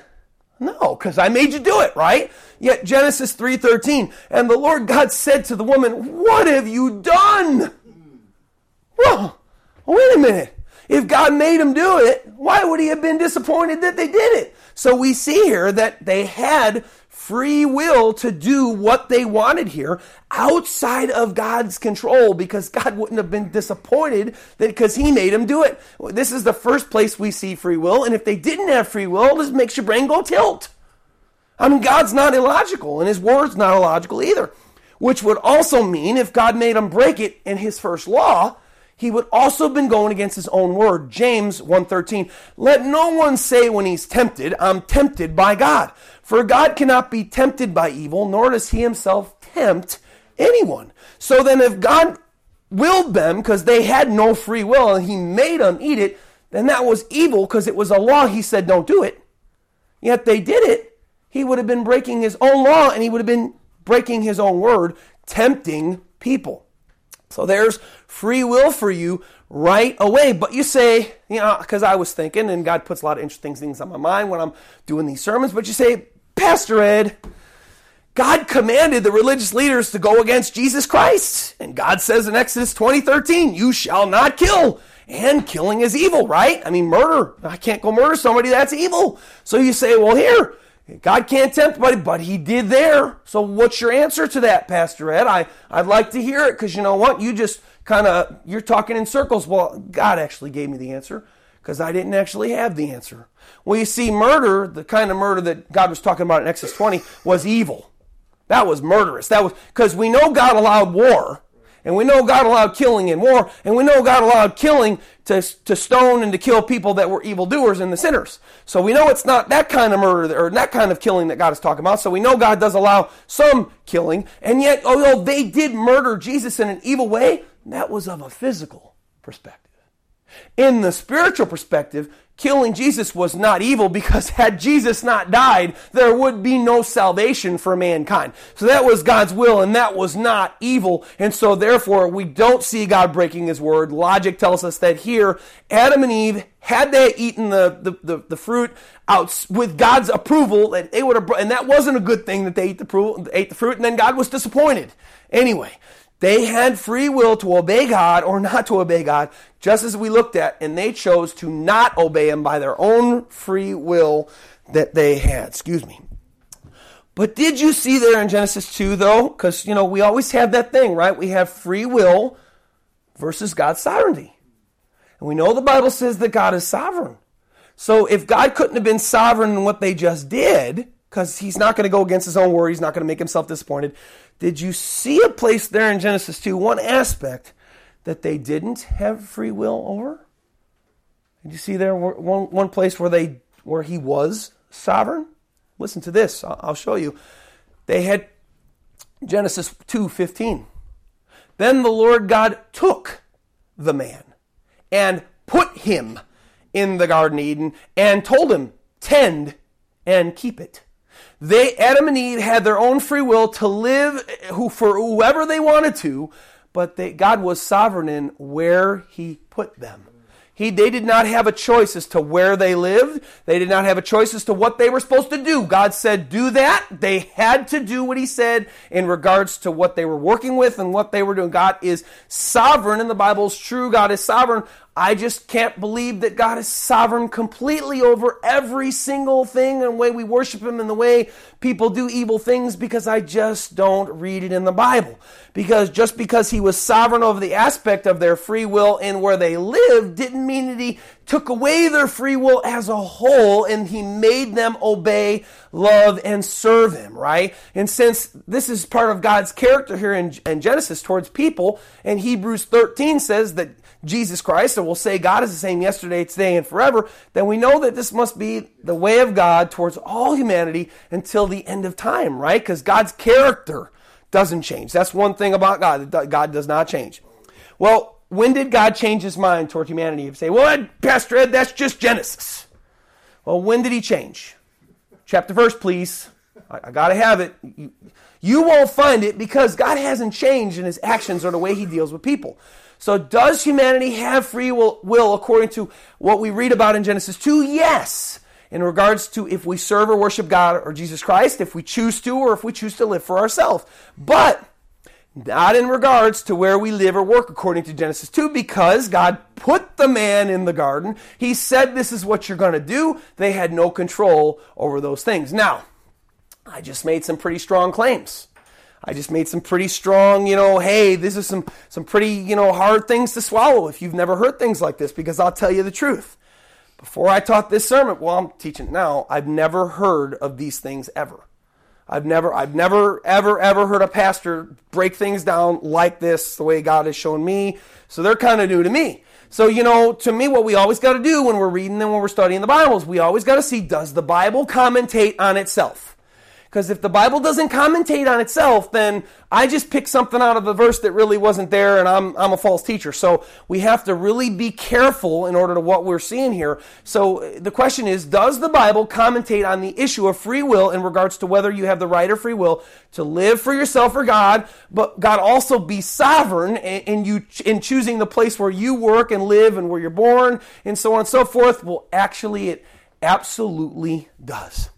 No, because I made you do it, right? Yet Genesis 3:13, and the Lord God said to the woman, What have you done? Well, Oh, wait a minute. If God made them do it, why would he have been disappointed that they did it? So we see here that they had free will to do what they wanted here outside of God's control because God wouldn't have been disappointed because he made them do it. This is the first place we see free will. And if they didn't have free will, this makes your brain go tilt. I mean, God's not illogical and his word's not illogical either, which would also mean if God made them break it in his first law, he would also have been going against his own word. James 1:13. Let no one say when he's tempted, I'm tempted by God. For God cannot be tempted by evil, nor does he himself tempt anyone. So then if God willed them because they had no free will and he made them eat it, then that was evil because it was a law he said don't do it. Yet they did it. He would have been breaking his own law and he would have been breaking his own word, tempting people. So there's free will for you right away. But you say, you know, because I was thinking, and God puts a lot of interesting things on my mind when I'm doing these sermons, but you say, Pastor Ed, God commanded the religious leaders to go against Jesus Christ. And God says in Exodus 20, 13, you shall not kill. And killing is evil, right? I mean, murder. I can't go murder somebody. That's evil. So you say, well, here, God can't tempt anybody, but he did there. So what's your answer to that, Pastor Ed? I, I'd like to hear it because you know what? You just kind of, you're talking in circles. Well, God actually gave me the answer because I didn't actually have the answer. Well, you see, murder, the kind of murder that God was talking about in Exodus 20, was evil. That was murderous. That was, because we know God allowed war. And we know God allowed killing in war, and we know God allowed killing to, to stone and to kill people that were evildoers and the sinners. So we know it's not that kind of murder or that kind of killing that God is talking about. So we know God does allow some killing, and yet, although they did murder Jesus in an evil way, that was of a physical perspective. In the spiritual perspective, killing Jesus was not evil because had Jesus not died, there would be no salvation for mankind. So that was God's will and that was not evil. And so therefore we don't see God breaking his word. Logic tells us that here, Adam and Eve, had they eaten the, the, the, the fruit out with God's approval, that they would have, and that wasn't a good thing that they ate the, ate the fruit and then God was disappointed. Anyway, They had free will to obey God or not to obey God, just as we looked at, and they chose to not obey Him by their own free will that they had. Excuse me. But did you see there in Genesis 2, though? Because, you know, we always have that thing, right? We have free will versus God's sovereignty. And we know the Bible says that God is sovereign. So if God couldn't have been sovereign in what they just did, because he's not going to go against his own word, he's not going to make himself disappointed. Did you see a place there in Genesis 2, one aspect that they didn't have free will over? Did you see there one, one place where they where he was sovereign? Listen to this. I'll show you. They had Genesis 2:15. Then the Lord God took the man and put him in the garden Eden and told him, "Tend and keep it." They, Adam and Eve, had their own free will to live who, for whoever they wanted to, but they, God was sovereign in where He put them. He, they did not have a choice as to where they lived. They did not have a choice as to what they were supposed to do. God said, do that. They had to do what He said in regards to what they were working with and what they were doing. God is sovereign, and the Bible is true. God is sovereign. I just can't believe that God is sovereign completely over every single thing and the way we worship Him and the way people do evil things because I just don't read it in the Bible. Because just because He was sovereign over the aspect of their free will and where they lived didn't mean that He took away their free will as a whole and He made them obey, love, and serve Him, right? And since this is part of God's character here in, in Genesis towards people, and Hebrews 13 says that Jesus Christ, and we'll say God is the same yesterday, today, and forever, then we know that this must be the way of God towards all humanity until the end of time, right? Because God's character doesn't change. That's one thing about God. God does not change. Well, when did God change his mind toward humanity? You say, well, Pastor Ed, that's just Genesis. Well, when did he change? Chapter verse, please. I, I got to have it. You, you won't find it because God hasn't changed in his actions or the way he deals with people. So, does humanity have free will, will, according to what we read about in Genesis 2? Yes. In regards to if we serve or worship God or Jesus Christ, if we choose to, or if we choose to live for ourselves. But not in regards to where we live or work, according to Genesis 2, because God put the man in the garden. He said, This is what you're going to do. They had no control over those things. Now, I just made some pretty strong claims. I just made some pretty strong, you know, hey, this is some some pretty, you know, hard things to swallow if you've never heard things like this because I'll tell you the truth. Before I taught this sermon, well, I'm teaching it now, I've never heard of these things ever. I've never I've never ever ever heard a pastor break things down like this the way God has shown me. So they're kind of new to me. So, you know, to me, what we always got to do when we're reading and when we're studying the Bible is we always got to see does the Bible commentate on itself? Because if the Bible doesn't commentate on itself, then I just picked something out of the verse that really wasn't there and I'm, I'm a false teacher. So we have to really be careful in order to what we're seeing here. So uh, the question is, does the Bible commentate on the issue of free will in regards to whether you have the right or free will to live for yourself or God, but God also be sovereign in you, in choosing the place where you work and live and where you're born and so on and so forth? Well, actually it absolutely does.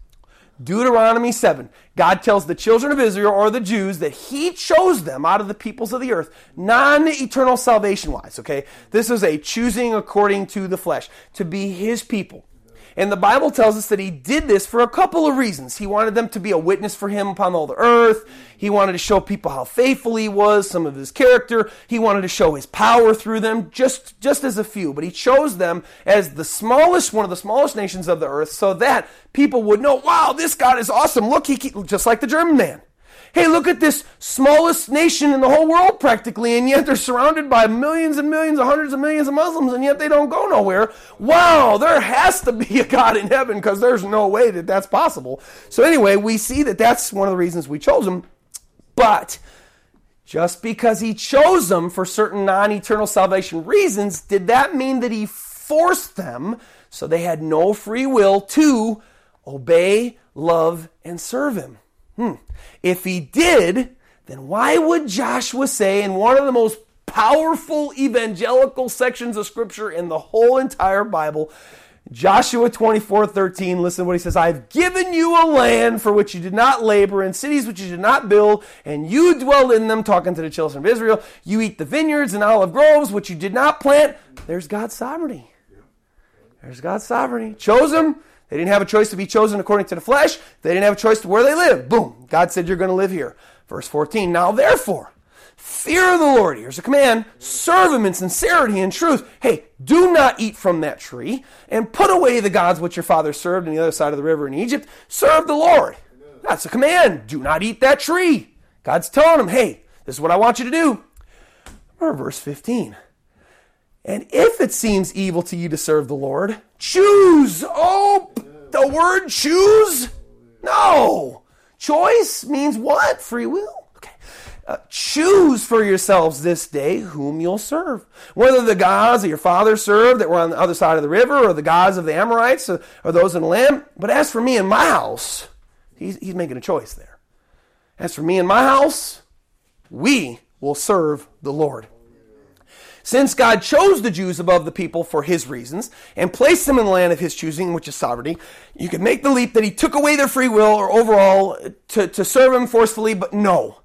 Deuteronomy 7. God tells the children of Israel or the Jews that He chose them out of the peoples of the earth, non eternal salvation wise, okay? This is a choosing according to the flesh, to be His people. And the Bible tells us that he did this for a couple of reasons. He wanted them to be a witness for him upon all the earth. He wanted to show people how faithful he was, some of his character. He wanted to show his power through them, just, just as a few. But he chose them as the smallest, one of the smallest nations of the earth, so that people would know, wow, this God is awesome. Look, he, just like the German man. Hey, look at this smallest nation in the whole world practically, and yet they're surrounded by millions and millions of hundreds of millions of Muslims, and yet they don't go nowhere. Wow, there has to be a God in heaven because there's no way that that's possible. So, anyway, we see that that's one of the reasons we chose them. But just because he chose them for certain non eternal salvation reasons, did that mean that he forced them so they had no free will to obey, love, and serve him? Hmm. If he did, then why would Joshua say in one of the most powerful evangelical sections of Scripture in the whole entire Bible, Joshua 24 13, listen to what he says. I've given you a land for which you did not labor, and cities which you did not build, and you dwell in them, talking to the children of Israel. You eat the vineyards and olive groves which you did not plant. There's God's sovereignty. There's God's sovereignty. Chose them. They didn't have a choice to be chosen according to the flesh. They didn't have a choice to where they live. Boom. God said, You're going to live here. Verse 14. Now, therefore, fear the Lord. Here's a command serve him in sincerity and truth. Hey, do not eat from that tree and put away the gods which your father served on the other side of the river in Egypt. Serve the Lord. That's a command. Do not eat that tree. God's telling them, hey, this is what I want you to do. Or verse 15. And if it seems evil to you to serve the Lord, choose. Oh, the word choose? No. Choice means what? Free will. Okay. Uh, choose for yourselves this day whom you'll serve. Whether the gods that your father served that were on the other side of the river, or the gods of the Amorites, or, or those in the land. But as for me and my house, he's, he's making a choice there. As for me and my house, we will serve the Lord. Since God chose the Jews above the people for his reasons and placed them in the land of his choosing, which is sovereignty, you can make the leap that he took away their free will or overall to, to serve him forcefully, but no.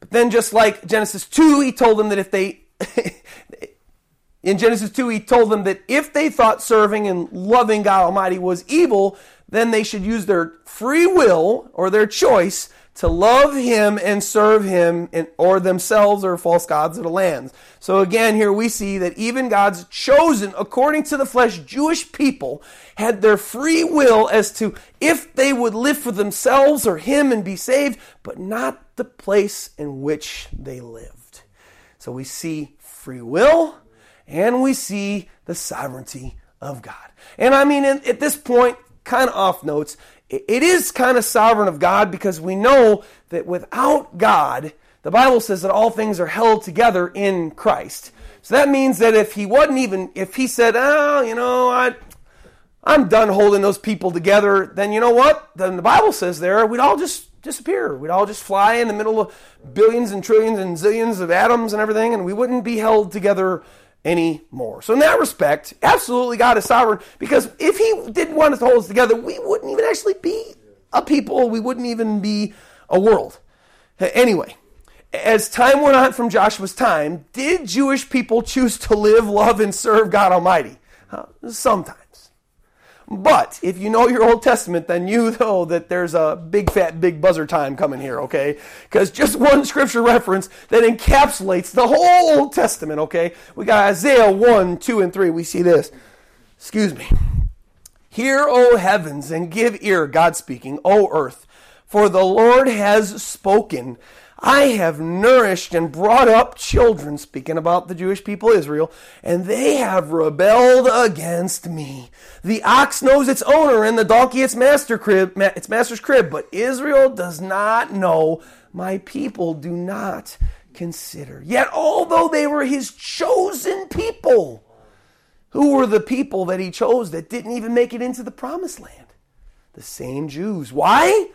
But then, just like Genesis 2, he told them that if they, in Genesis 2, he told them that if they thought serving and loving God Almighty was evil, then they should use their free will or their choice to love him and serve him in, or themselves or false gods of the lands. So again, here we see that even God's chosen, according to the flesh, Jewish people had their free will as to if they would live for themselves or him and be saved, but not the place in which they lived. So we see free will and we see the sovereignty of God. And I mean, at this point, kind of off notes, it is kind of sovereign of God because we know that without God, the Bible says that all things are held together in Christ. So that means that if he wasn't even, if he said, oh, you know, I, I'm done holding those people together, then you know what? Then the Bible says there, we'd all just disappear. We'd all just fly in the middle of billions and trillions and zillions of atoms and everything, and we wouldn't be held together anymore. So in that respect, absolutely God is sovereign because if he didn't want us to hold us together, we wouldn't even actually be a people. We wouldn't even be a world. Anyway, as time went on from Joshua's time, did Jewish people choose to live, love, and serve God Almighty? Uh, sometimes. But if you know your Old Testament, then you know that there's a big fat big buzzer time coming here, okay? Because just one scripture reference that encapsulates the whole Old Testament, okay? We got Isaiah 1, 2, and 3. We see this. Excuse me. Hear, O heavens, and give ear, God speaking, O earth, for the Lord has spoken. I have nourished and brought up children, speaking about the Jewish people Israel, and they have rebelled against me. The ox knows its owner, and the donkey its master crib, its master's crib, but Israel does not know. My people do not consider. Yet, although they were his chosen people, who were the people that he chose that didn't even make it into the promised land? The same Jews. Why?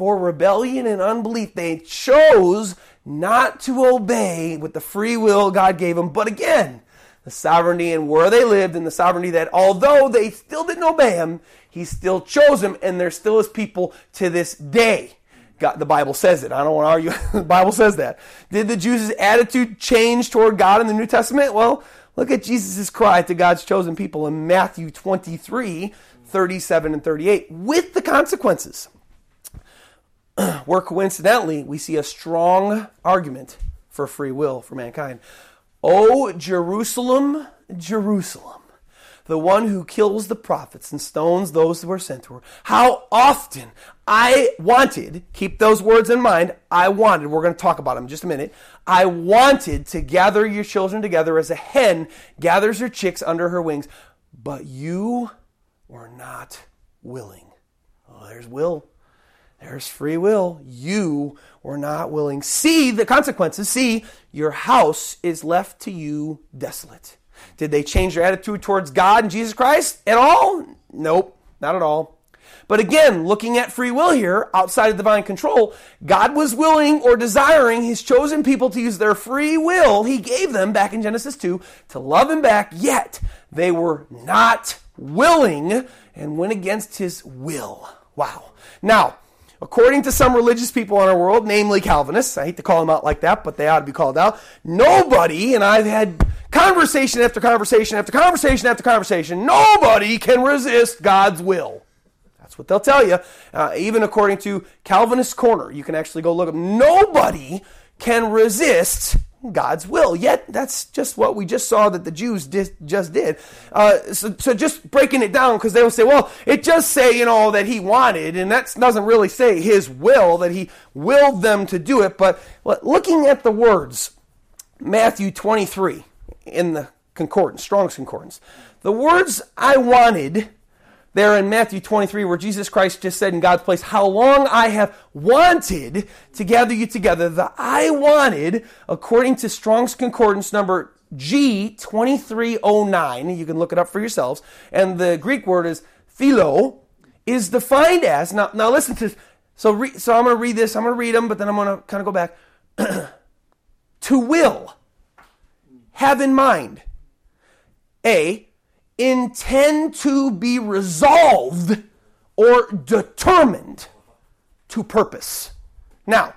For rebellion and unbelief. They chose not to obey with the free will God gave them. But again, the sovereignty and where they lived, and the sovereignty that although they still didn't obey Him, He still chose them, and they're still His people to this day. God, the Bible says it. I don't want to argue. the Bible says that. Did the Jews' attitude change toward God in the New Testament? Well, look at Jesus' cry to God's chosen people in Matthew 23, 37 and 38, with the consequences. where coincidentally we see a strong argument for free will for mankind. O Jerusalem, Jerusalem, the one who kills the prophets and stones those who are sent to her. How often I wanted, keep those words in mind, I wanted, we're going to talk about them in just a minute. I wanted to gather your children together as a hen gathers her chicks under her wings, but you were not willing. Oh, there's will. There's free will. You were not willing. See the consequences. See, your house is left to you desolate. Did they change their attitude towards God and Jesus Christ at all? Nope, not at all. But again, looking at free will here, outside of divine control, God was willing or desiring his chosen people to use their free will he gave them back in Genesis 2 to love him back, yet they were not willing and went against his will. Wow. Now, according to some religious people in our world, namely Calvinists, I hate to call them out like that, but they ought to be called out. Nobody, and I've had conversation after conversation after conversation after conversation, nobody can resist God's will. That's what they'll tell you. Uh, even according to Calvinist Corner, you can actually go look up. Nobody can resist God's will. Yet that's just what we just saw that the Jews just did. Uh, so, so, just breaking it down because they will say, well, it just say you know that he wanted, and that doesn't really say his will that he willed them to do it. But looking at the words, Matthew twenty three in the concordance, Strong's concordance, the words I wanted there in Matthew 23, where Jesus Christ just said in God's place, How long I have wanted to gather you together. The I wanted, according to Strong's Concordance number G2309, you can look it up for yourselves, and the Greek word is thelo, is defined as, now, now listen to, this. so, re, so I'm going to read this, I'm going to read them, but then I'm going to kind of go back. to will, have in mind, A, intend to be resolved or determined to purpose. Now,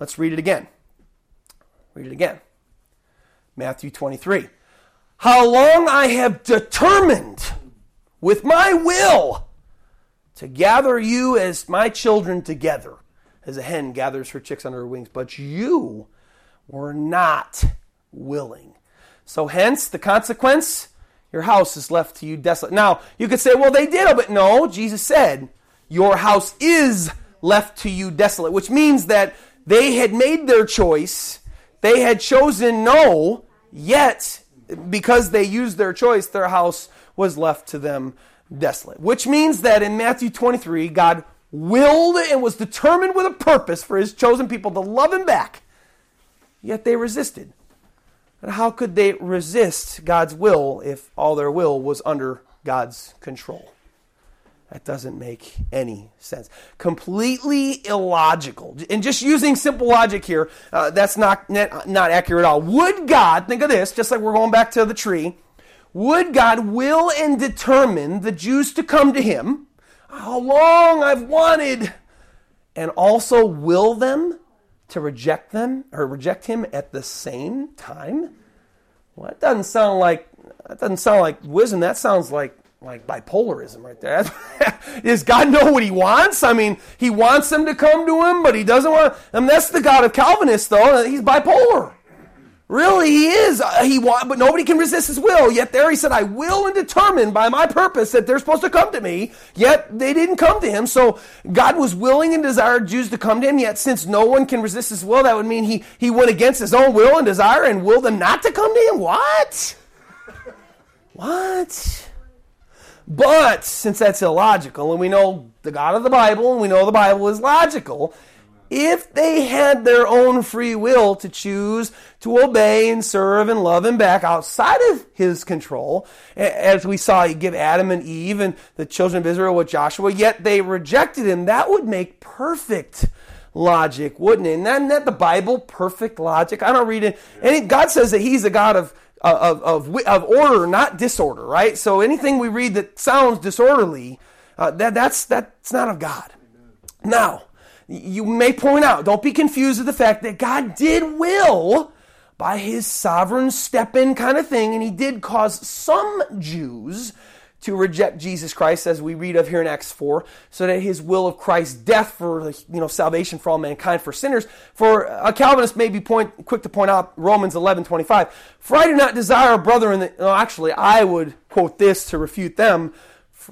let's read it again. Read it again. Matthew 23. How long I have determined with my will to gather you as my children together, as a hen gathers her chicks under her wings, but you were not willing. So, hence, the consequence your house is left to you desolate. Now, you could say, well, they did, but no, Jesus said, your house is left to you desolate, which means that they had made their choice. They had chosen no, yet, because they used their choice, their house was left to them desolate. Which means that in Matthew 23, God willed and was determined with a purpose for his chosen people to love him back, yet they resisted. And how could they resist God's will if all their will was under God's control? That doesn't make any sense. Completely illogical. And just using simple logic here, uh, that's not, not accurate at all. Would God, think of this, just like we're going back to the tree, would God will and determine the Jews to come to him, how long I've wanted, and also will them to reject them or reject him at the same time? Well, that doesn't sound like that doesn't sound like wisdom. That sounds like like bipolarism right there. Does God know what he wants? I mean, he wants them to come to him, but he doesn't want. And that's the God of Calvinists, though. He's bipolar. Really, he is. Uh, he want, but nobody can resist his will. Yet there he said, "I will and determine by my purpose that they're supposed to come to me." Yet they didn't come to him. So God was willing and desired Jews to come to him. Yet since no one can resist his will, that would mean he he went against his own will and desire and willed them not to come to him. What? What? But since that's illogical, and we know the God of the Bible, and we know the Bible is logical, if they had their own free will to choose to obey and serve and love him back outside of his control, as we saw he give Adam and Eve and the children of Israel with Joshua, yet they rejected him, that would make perfect logic, wouldn't it? And isn't that the Bible, perfect logic? I don't read it. And God says that he's a God of, of, of, of order, not disorder, right? So anything we read that sounds disorderly, uh, that, that's, that's not of God. Now, you may point out, don't be confused with the fact that God did will by his sovereign step in kind of thing, and he did cause some Jews to reject Jesus Christ, as we read of here in Acts 4, so that his will of Christ's death for you know salvation for all mankind for sinners. For a Calvinist may be point, quick to point out Romans 11, 25. For I do not desire a brother in the, actually, I would quote this to refute them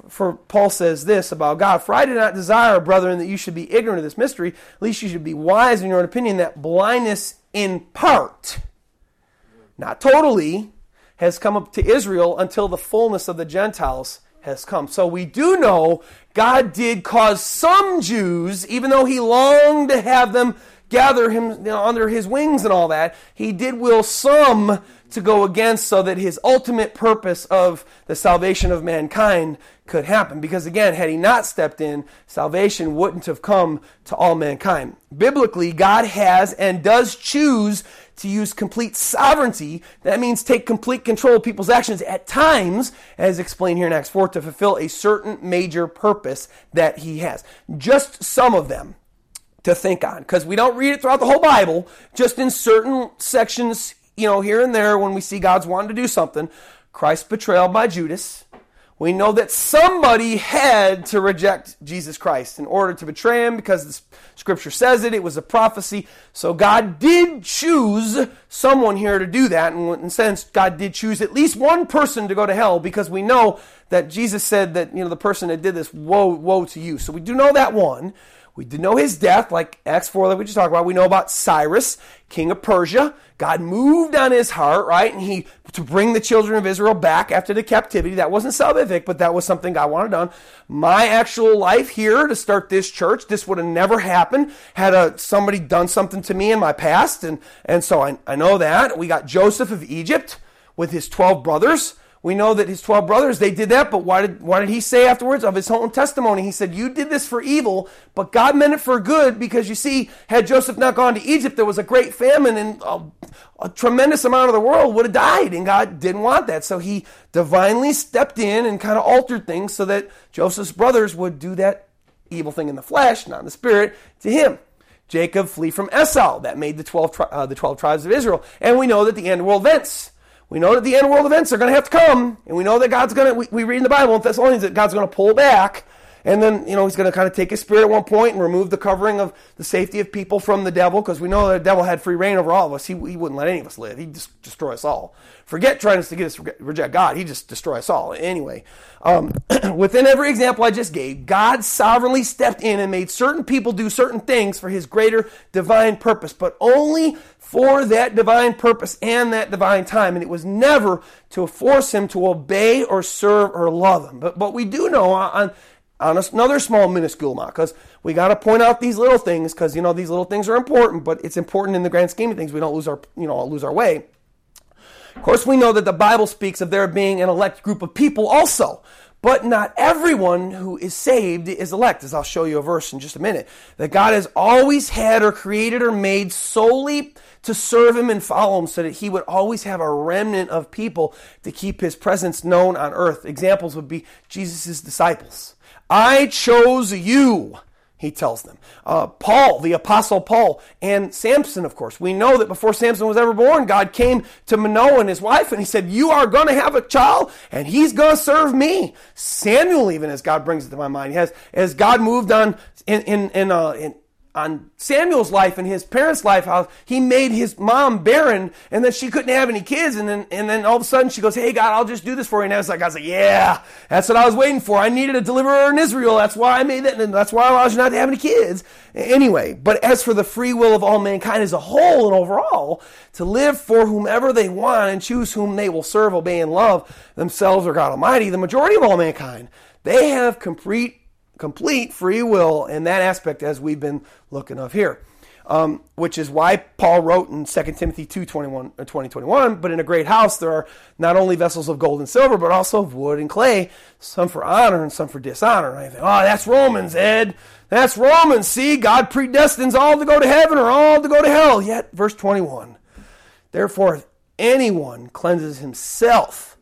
for Paul says this about God, for I do not desire, brethren, that you should be ignorant of this mystery, at least you should be wise in your own opinion, that blindness in part, not totally, has come up to Israel until the fullness of the Gentiles has come. So we do know God did cause some Jews, even though he longed to have them gather him you know, under his wings and all that, he did will some to go against so that his ultimate purpose of the salvation of mankind could happen. Because again, had he not stepped in, salvation wouldn't have come to all mankind. Biblically, God has and does choose to use complete sovereignty. That means take complete control of people's actions at times, as explained here in Acts 4, to fulfill a certain major purpose that he has. Just some of them to think on because we don't read it throughout the whole Bible, just in certain sections, you know, here and there when we see God's wanting to do something. Christ's betrayal by Judas. We know that somebody had to reject Jesus Christ in order to betray him because the scripture says it. It was a prophecy. So God did choose someone here to do that. And in a sense, God did choose at least one person to go to hell because we know that Jesus said that, you know, the person that did this, woe, woe to you. So we do know that one. We did know his death, like Acts 4 that we just talked about. We know about Cyrus, king of Persia. God moved on his heart, right? And he, to bring the children of Israel back after the captivity. That wasn't salvific, but that was something God wanted done. My actual life here to start this church, this would have never happened had a, somebody done something to me in my past. And, and so I, I know that. We got Joseph of Egypt with his 12 brothers. We know that his 12 brothers, they did that, but why did, why did he say afterwards of his own testimony? He said, You did this for evil, but God meant it for good because you see, had Joseph not gone to Egypt, there was a great famine and a, a tremendous amount of the world would have died, and God didn't want that. So he divinely stepped in and kind of altered things so that Joseph's brothers would do that evil thing in the flesh, not in the spirit, to him. Jacob flee from Esau. That made the 12, uh, the 12 tribes of Israel. And we know that the end world events we know that the end world events are going to have to come, and we know that God's going to, we, we read in the Bible in Thessalonians that God's going to pull back, and then, you know, he's going to kind of take his spirit at one point and remove the covering of the safety of people from the devil, because we know that the devil had free reign over all of us. He, he wouldn't let any of us live. He'd just destroy us all. Forget trying to get us to reject God. He'd just destroy us all. Anyway, um, within every example I just gave, God sovereignly stepped in and made certain people do certain things for his greater divine purpose, but only for that divine purpose and that divine time. And it was never to force him to obey or serve or love him. But, but we do know on, on another small minuscule amount, because we got to point out these little things, because, you know, these little things are important, but it's important in the grand scheme of things. We don't lose our, you know, lose our way. Of course, we know that the Bible speaks of there being an elect group of people also. But not everyone who is saved is elect, as I'll show you a verse in just a minute. That God has always had or created or made solely to serve him and follow him so that he would always have a remnant of people to keep his presence known on earth. Examples would be Jesus' disciples. I chose you, he tells them. Uh, Paul, the apostle Paul, and Samson, of course. We know that before Samson was ever born, God came to Manoah and his wife and he said, You are going to have a child and he's going to serve me. Samuel, even as God brings it to my mind, has, as God moved on in, in, in, uh, in on Samuel's life and his parents' life, how he made his mom barren and then she couldn't have any kids. And then, and then all of a sudden she goes, Hey God, I'll just do this for you. And I was like, I was like, yeah, that's what I was waiting for. I needed a deliverer in Israel. That's why I made that. And that's why I allowed you not to have any kids. Anyway, but as for the free will of all mankind as a whole and overall, to live for whomever they want and choose whom they will serve, obey, and love themselves or God Almighty, the majority of all mankind, they have complete complete free will in that aspect as we've been looking of here. Um, which is why Paul wrote in 2 Timothy 2 21, uh, 20, 21, but in a great house there are not only vessels of gold and silver, but also of wood and clay, some for honor and some for dishonor. And I think, oh, that's Romans, Ed. That's Romans. See, God predestines all to go to heaven or all to go to hell. Yet, verse 21, therefore, if anyone cleanses himself,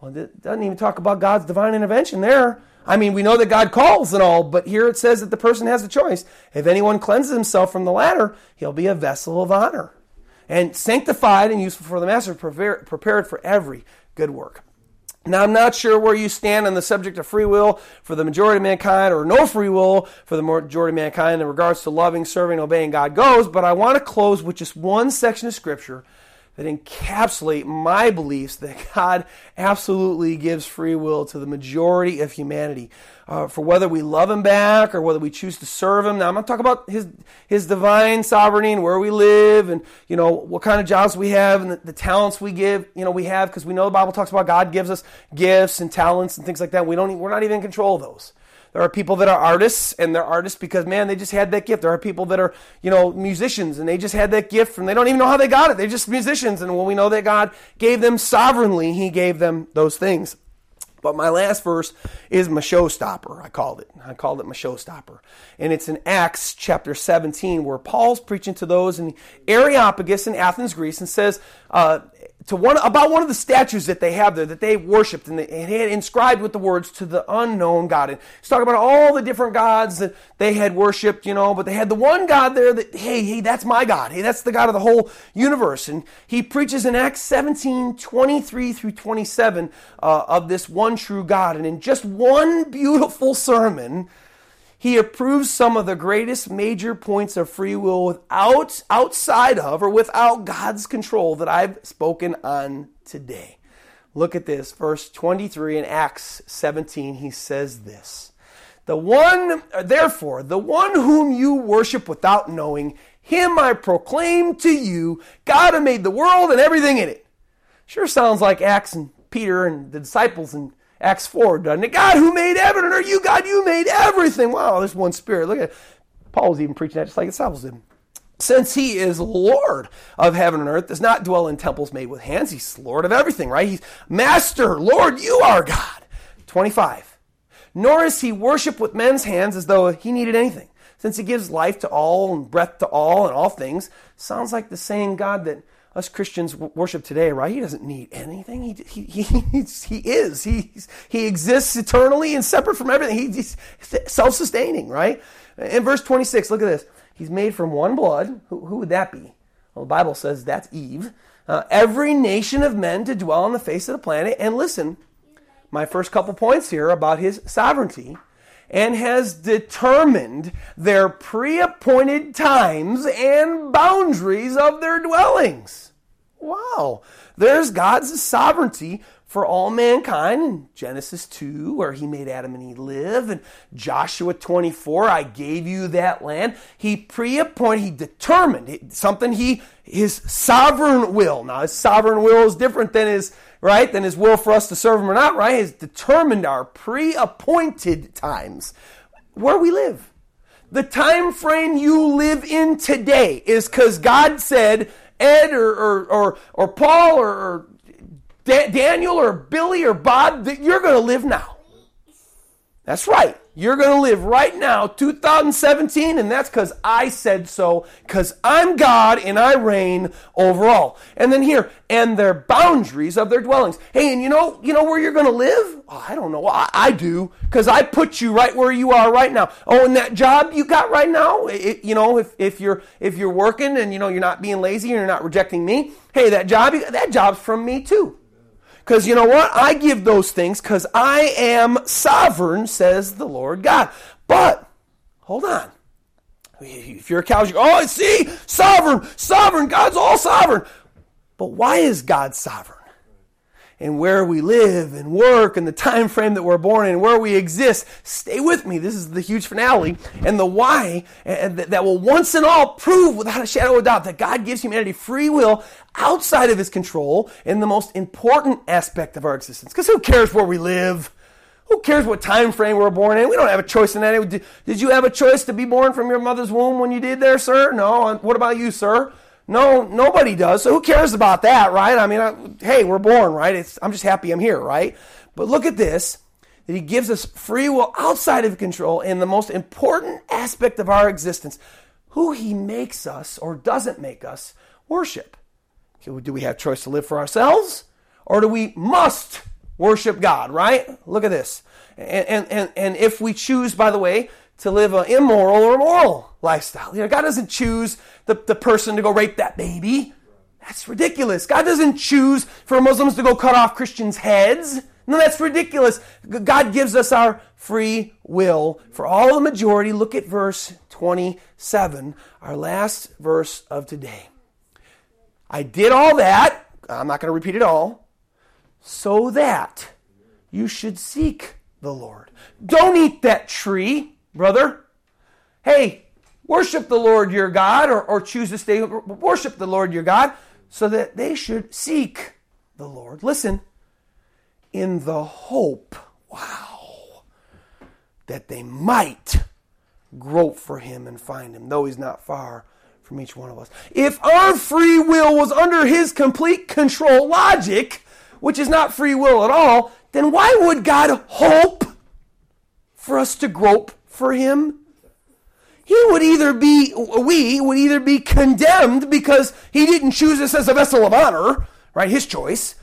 well, it doesn't even talk about God's divine intervention there. I mean, we know that God calls and all, but here it says that the person has a choice. If anyone cleanses himself from the latter, he'll be a vessel of honor and sanctified and useful for the master, prepared for every good work. Now, I'm not sure where you stand on the subject of free will for the majority of mankind or no free will for the majority of mankind in regards to loving, serving, obeying God goes, but I want to close with just one section of scripture that encapsulate my beliefs that God absolutely gives free will to the majority of humanity. Uh, for whether we love Him back or whether we choose to serve Him. Now, I'm going to talk about His, His divine sovereignty and where we live and, you know, what kind of jobs we have and the, the talents we give, you know, we have because we know the Bible talks about God gives us gifts and talents and things like that. We don't, we're not even in control of those. There are people that are artists, and they're artists because, man, they just had that gift. There are people that are, you know, musicians, and they just had that gift, and they don't even know how they got it. They're just musicians. And when we know that God gave them sovereignly, He gave them those things. But my last verse is my showstopper. I called it. I called it my showstopper. And it's in Acts chapter 17 where Paul's preaching to those in Areopagus in Athens, Greece, and says, uh, to one about one of the statues that they have there that they worshipped and they had inscribed with the words to the unknown God. And he's talking about all the different gods that they had worshipped, you know, but they had the one God there that, hey, hey, that's my God. Hey, that's the God of the whole universe. And he preaches in Acts 17, 23 through 27 uh, of this one true God. And in just one beautiful sermon, he approves some of the greatest major points of free will without outside of or without God's control that I've spoken on today. Look at this, verse 23 in Acts 17, he says this. The one, therefore, the one whom you worship without knowing, him I proclaim to you, God who made the world and everything in it. Sure sounds like Acts and Peter and the disciples and Acts 4, doesn't it? God who made heaven and earth, you God, you made everything. Wow, there's one spirit. Look at was even preaching that just like the disciples did. Since he is Lord of heaven and earth, does not dwell in temples made with hands. He's Lord of everything, right? He's Master, Lord, you are God. 25. Nor is he worshiped with men's hands as though he needed anything. Since he gives life to all and breath to all and all things, sounds like the same God that us Christians worship today, right? He doesn't need anything. He, he, he, he is. He, he exists eternally and separate from everything. he's self sustaining, right? In verse 26, look at this. He's made from one blood. Who, who would that be? Well, the Bible says that's Eve. Uh, every nation of men to dwell on the face of the planet. And listen, my first couple points here about his sovereignty and has determined their pre appointed times and boundaries of their dwellings. Wow. There's God's sovereignty for all mankind in Genesis 2, where he made Adam and Eve live, and Joshua 24, I gave you that land. He pre appointed, he determined something he, his sovereign will. Now, his sovereign will is different than his right, than his will for us to serve him or not, right, has determined our pre-appointed times where we live. The time frame you live in today is because God said, Ed or, or, or, or Paul or, or Daniel or Billy or Bob, that you're going to live now. That's right. You're going to live right now, 2017, and that's because I said so, because I'm God and I reign over all. And then here, and their boundaries of their dwellings. Hey, and you know, you know where you're going to live? Oh, I don't know. I, I do, because I put you right where you are right now. Oh, and that job you got right now, it, you know, if, if you're if you're working and you know you're not being lazy and you're not rejecting me, hey, that job, that job's from me too. Because you know what? I give those things because I am sovereign, says the Lord God. But, hold on. If you're a cow, you go, oh, I see, sovereign, sovereign, God's all sovereign. But why is God sovereign? and where we live and work and the time frame that we're born in where we exist. Stay with me. This is the huge finale and the why and that will once and all prove without a shadow of doubt that God gives humanity free will outside of his control in the most important aspect of our existence. Because who cares where we live? Who cares what time frame we're born in? We don't have a choice in that. Did you have a choice to be born from your mother's womb when you did there, sir? No. What about you, sir? No, nobody does. So who cares about that, right? I mean, I, hey, we're born, right? It's, I'm just happy I'm here, right? But look at this that he gives us free will outside of control in the most important aspect of our existence who he makes us or doesn't make us worship. Do we have choice to live for ourselves or do we must worship God, right? Look at this. And, and, and, and if we choose, by the way, to live an immoral or moral lifestyle. You know, God doesn't choose the, the person to go rape that baby. That's ridiculous. God doesn't choose for Muslims to go cut off Christians' heads. No, that's ridiculous. God gives us our free will for all the majority. Look at verse 27, our last verse of today. I did all that. I'm not going to repeat it all. So that you should seek the Lord. Don't eat that tree brother. Hey, worship the Lord your God, or, or choose to stay, worship the Lord your God, so that they should seek the Lord. Listen, in the hope, wow, that they might grope for him and find him, though he's not far from each one of us. If our free will was under his complete control logic, which is not free will at all, then why would God hope for us to grope for him? He would either be, we would either be condemned because he didn't choose us as a vessel of honor, right? His choice.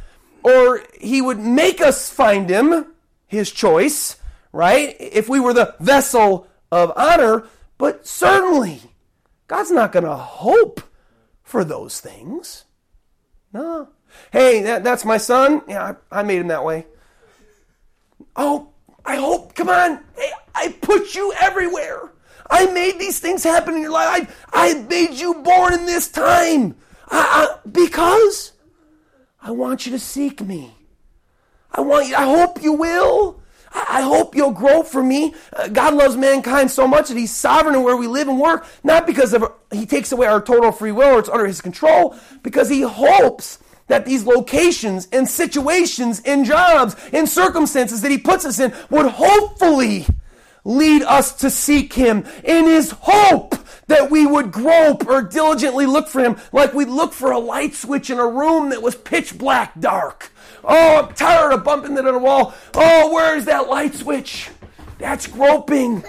Or he would make us find him, his choice, right? If we were the vessel of honor. But certainly, God's not going to hope for those things. No. Hey, that, that's my son. Yeah, I, I made him that way. Oh, I hope. Come on. Hey, I put you everywhere. I made these things happen in your life. I, I made you born in this time. I, I, because I want you to seek me. I want you, I hope you will. I hope you'll grow for me. Uh, God loves mankind so much that He's sovereign in where we live and work, not because of He takes away our total free will or it's under His control, because He hopes that these locations and situations and jobs and circumstances that He puts us in would hopefully lead us to seek Him in His hope that we would grope or diligently look for Him like we'd look for a light switch in a room that was pitch black dark. Oh, I'm tired of bumping into the wall. Oh, where's that light switch? That's groping.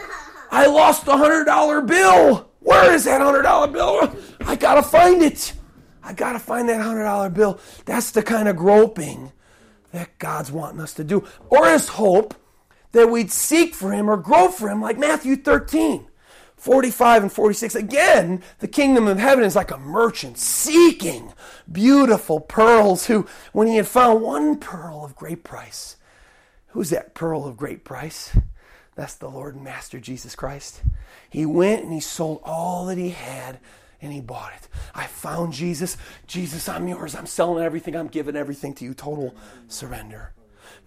I lost a hundred dollar bill. Where is that hundred dollar bill? I gotta find it. I gotta find that hundred dollar bill. That's the kind of groping that God's wanting us to do. Or his hope that we'd seek for him or grow for him like Matthew 13. 45 and 46. Again, the kingdom of heaven is like a merchant seeking beautiful pearls who, when he had found one pearl of great price, who's that pearl of great price? That's the Lord and Master Jesus Christ. He went and he sold all that he had and he bought it. I found Jesus. Jesus, I'm yours. I'm selling everything. I'm giving everything to you. Total surrender.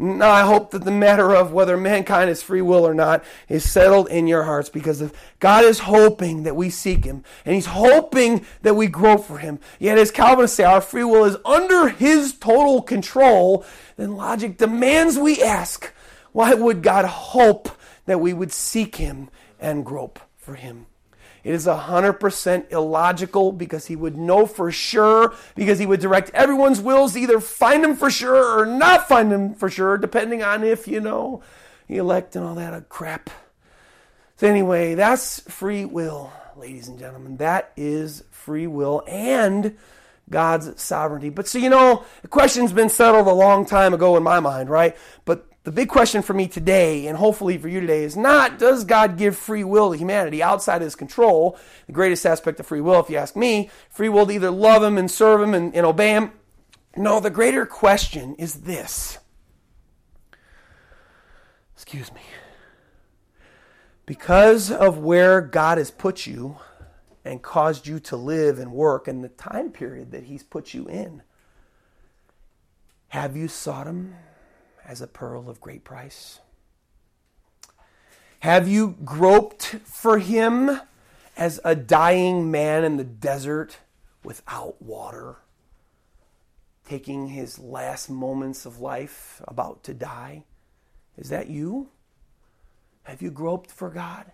I hope that the matter of whether mankind is free will or not is settled in your hearts because if God is hoping that we seek Him and He's hoping that we grow for Him. Yet, as Calvinists say, our free will is under His total control, then logic demands we ask, why would God hope that we would seek Him and grope for Him? It is 100% illogical because he would know for sure, because he would direct everyone's wills to either find him for sure or not find him for sure, depending on if, you know, elect and all that crap. So, anyway, that's free will, ladies and gentlemen. That is free will and God's sovereignty. But so, you know, the question's been settled a long time ago in my mind, right? But the big question for me today, and hopefully for you today, is not does God give free will to humanity outside of his control? The greatest aspect of free will, if you ask me, free will to either love him and serve him and, and obey him. No, the greater question is this. Excuse me. Because of where God has put you and caused you to live and work and the time period that he's put you in, have you sought him? As a pearl of great price? Have you groped for him as a dying man in the desert without water, taking his last moments of life, about to die? Is that you? Have you groped for God?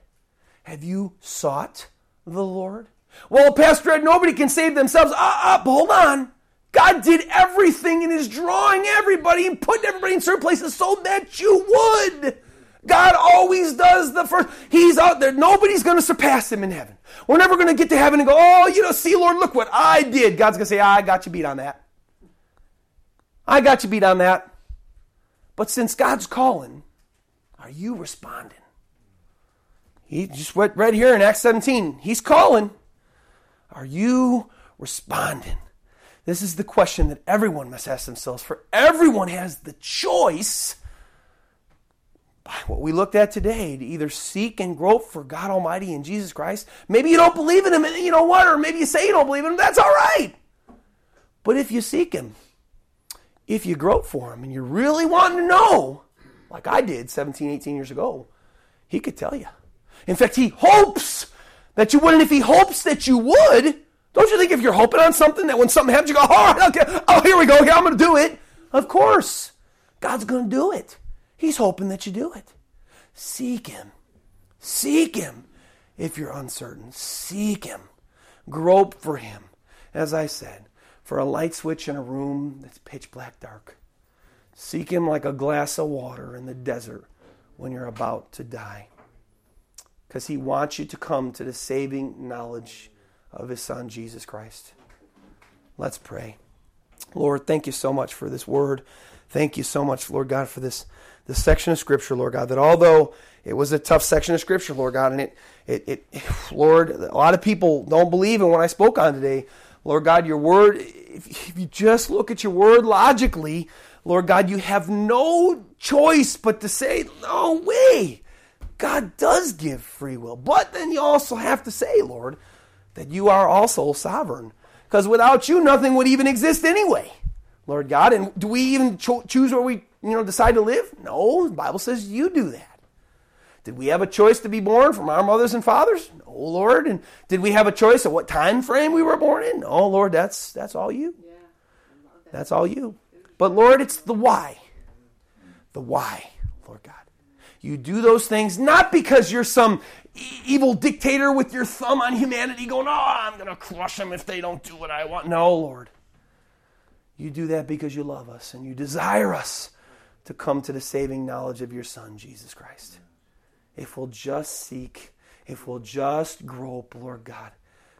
Have you sought the Lord? Well, Pastor Ed, nobody can save themselves. Uh, uh, hold on. God did everything and is drawing everybody and putting everybody in certain places so that you would. God always does the first. He's out there. Nobody's going to surpass him in heaven. We're never going to get to heaven and go, oh, you know, see, Lord, look what I did. God's going to say, I got you beat on that. I got you beat on that. But since God's calling, are you responding? He just went right here in Acts 17. He's calling. Are you responding? This is the question that everyone must ask themselves, for everyone has the choice by what we looked at today to either seek and grope for God Almighty and Jesus Christ. Maybe you don't believe in Him, and you know what? Or maybe you say you don't believe in Him. That's all right. But if you seek Him, if you grope for Him, and you're really wanting to know, like I did 17, 18 years ago, He could tell you. In fact, He hopes that you would, and if He hopes that you would, don't you think if you're hoping on something that when something happens, you go, oh, okay, oh, here we go, here, I'm going to do it. Of course. God's going to do it. He's hoping that you do it. Seek Him Seek Him. If you're uncertain, seek Him. Grope for Him. As I said, for a light switch in a room that's pitch black dark. Seek Him like a glass of water in the desert when you're about to die. Because He wants you to come to the saving knowledge of His Son, Jesus Christ. Let's pray. Lord, thank you so much for this word. Thank you so much, Lord God, for this, this section of Scripture, Lord God, that although it was a tough section of Scripture, Lord God, and it, it, it Lord, a lot of people don't believe in what I spoke on today. Lord God, your word, if, if you just look at your word logically, Lord God, you have no choice but to say, no way. God does give free will. But then you also have to say, Lord, that you are also sovereign. Because without you, nothing would even exist anyway, Lord God. And do we even cho- choose where we you know, decide to live? No, the Bible says you do that. Did we have a choice to be born from our mothers and fathers? No, Lord. And did we have a choice of what time frame we were born in? No, Lord, that's that's all you. Yeah, that. That's all you. But Lord, it's the why. The why, Lord God. You do those things not because you're some evil dictator with your thumb on humanity going, oh, I'm going to crush them if they don't do what I want. No, Lord. You do that because you love us and you desire us to come to the saving knowledge of your Son, Jesus Christ. If we'll just seek, if we'll just grope, Lord God,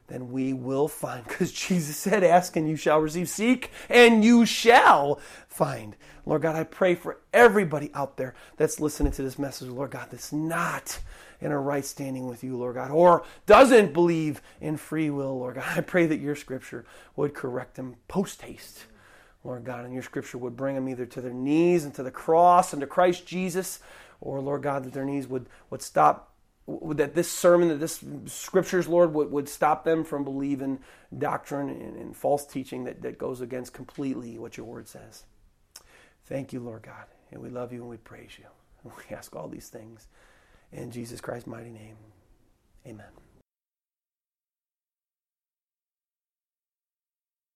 then we will find. Because Jesus said, Ask and you shall receive, seek and you shall find. Lord God, I pray for everybody out there that's listening to this message, Lord God, that's not in a right standing with you, Lord God, or doesn't believe in free will, Lord God. I pray that your scripture would correct them post haste, Lord God, and your scripture would bring them either to their knees and to the cross and to Christ Jesus, or Lord God, that their knees would, would stop that this sermon, that this scriptures, Lord, would, would stop them from believing doctrine and, and, false teaching that, that goes against completely what your word says. Thank you, Lord God. And we love you and we praise you. We ask all these things in Jesus Christ's mighty name. Amen.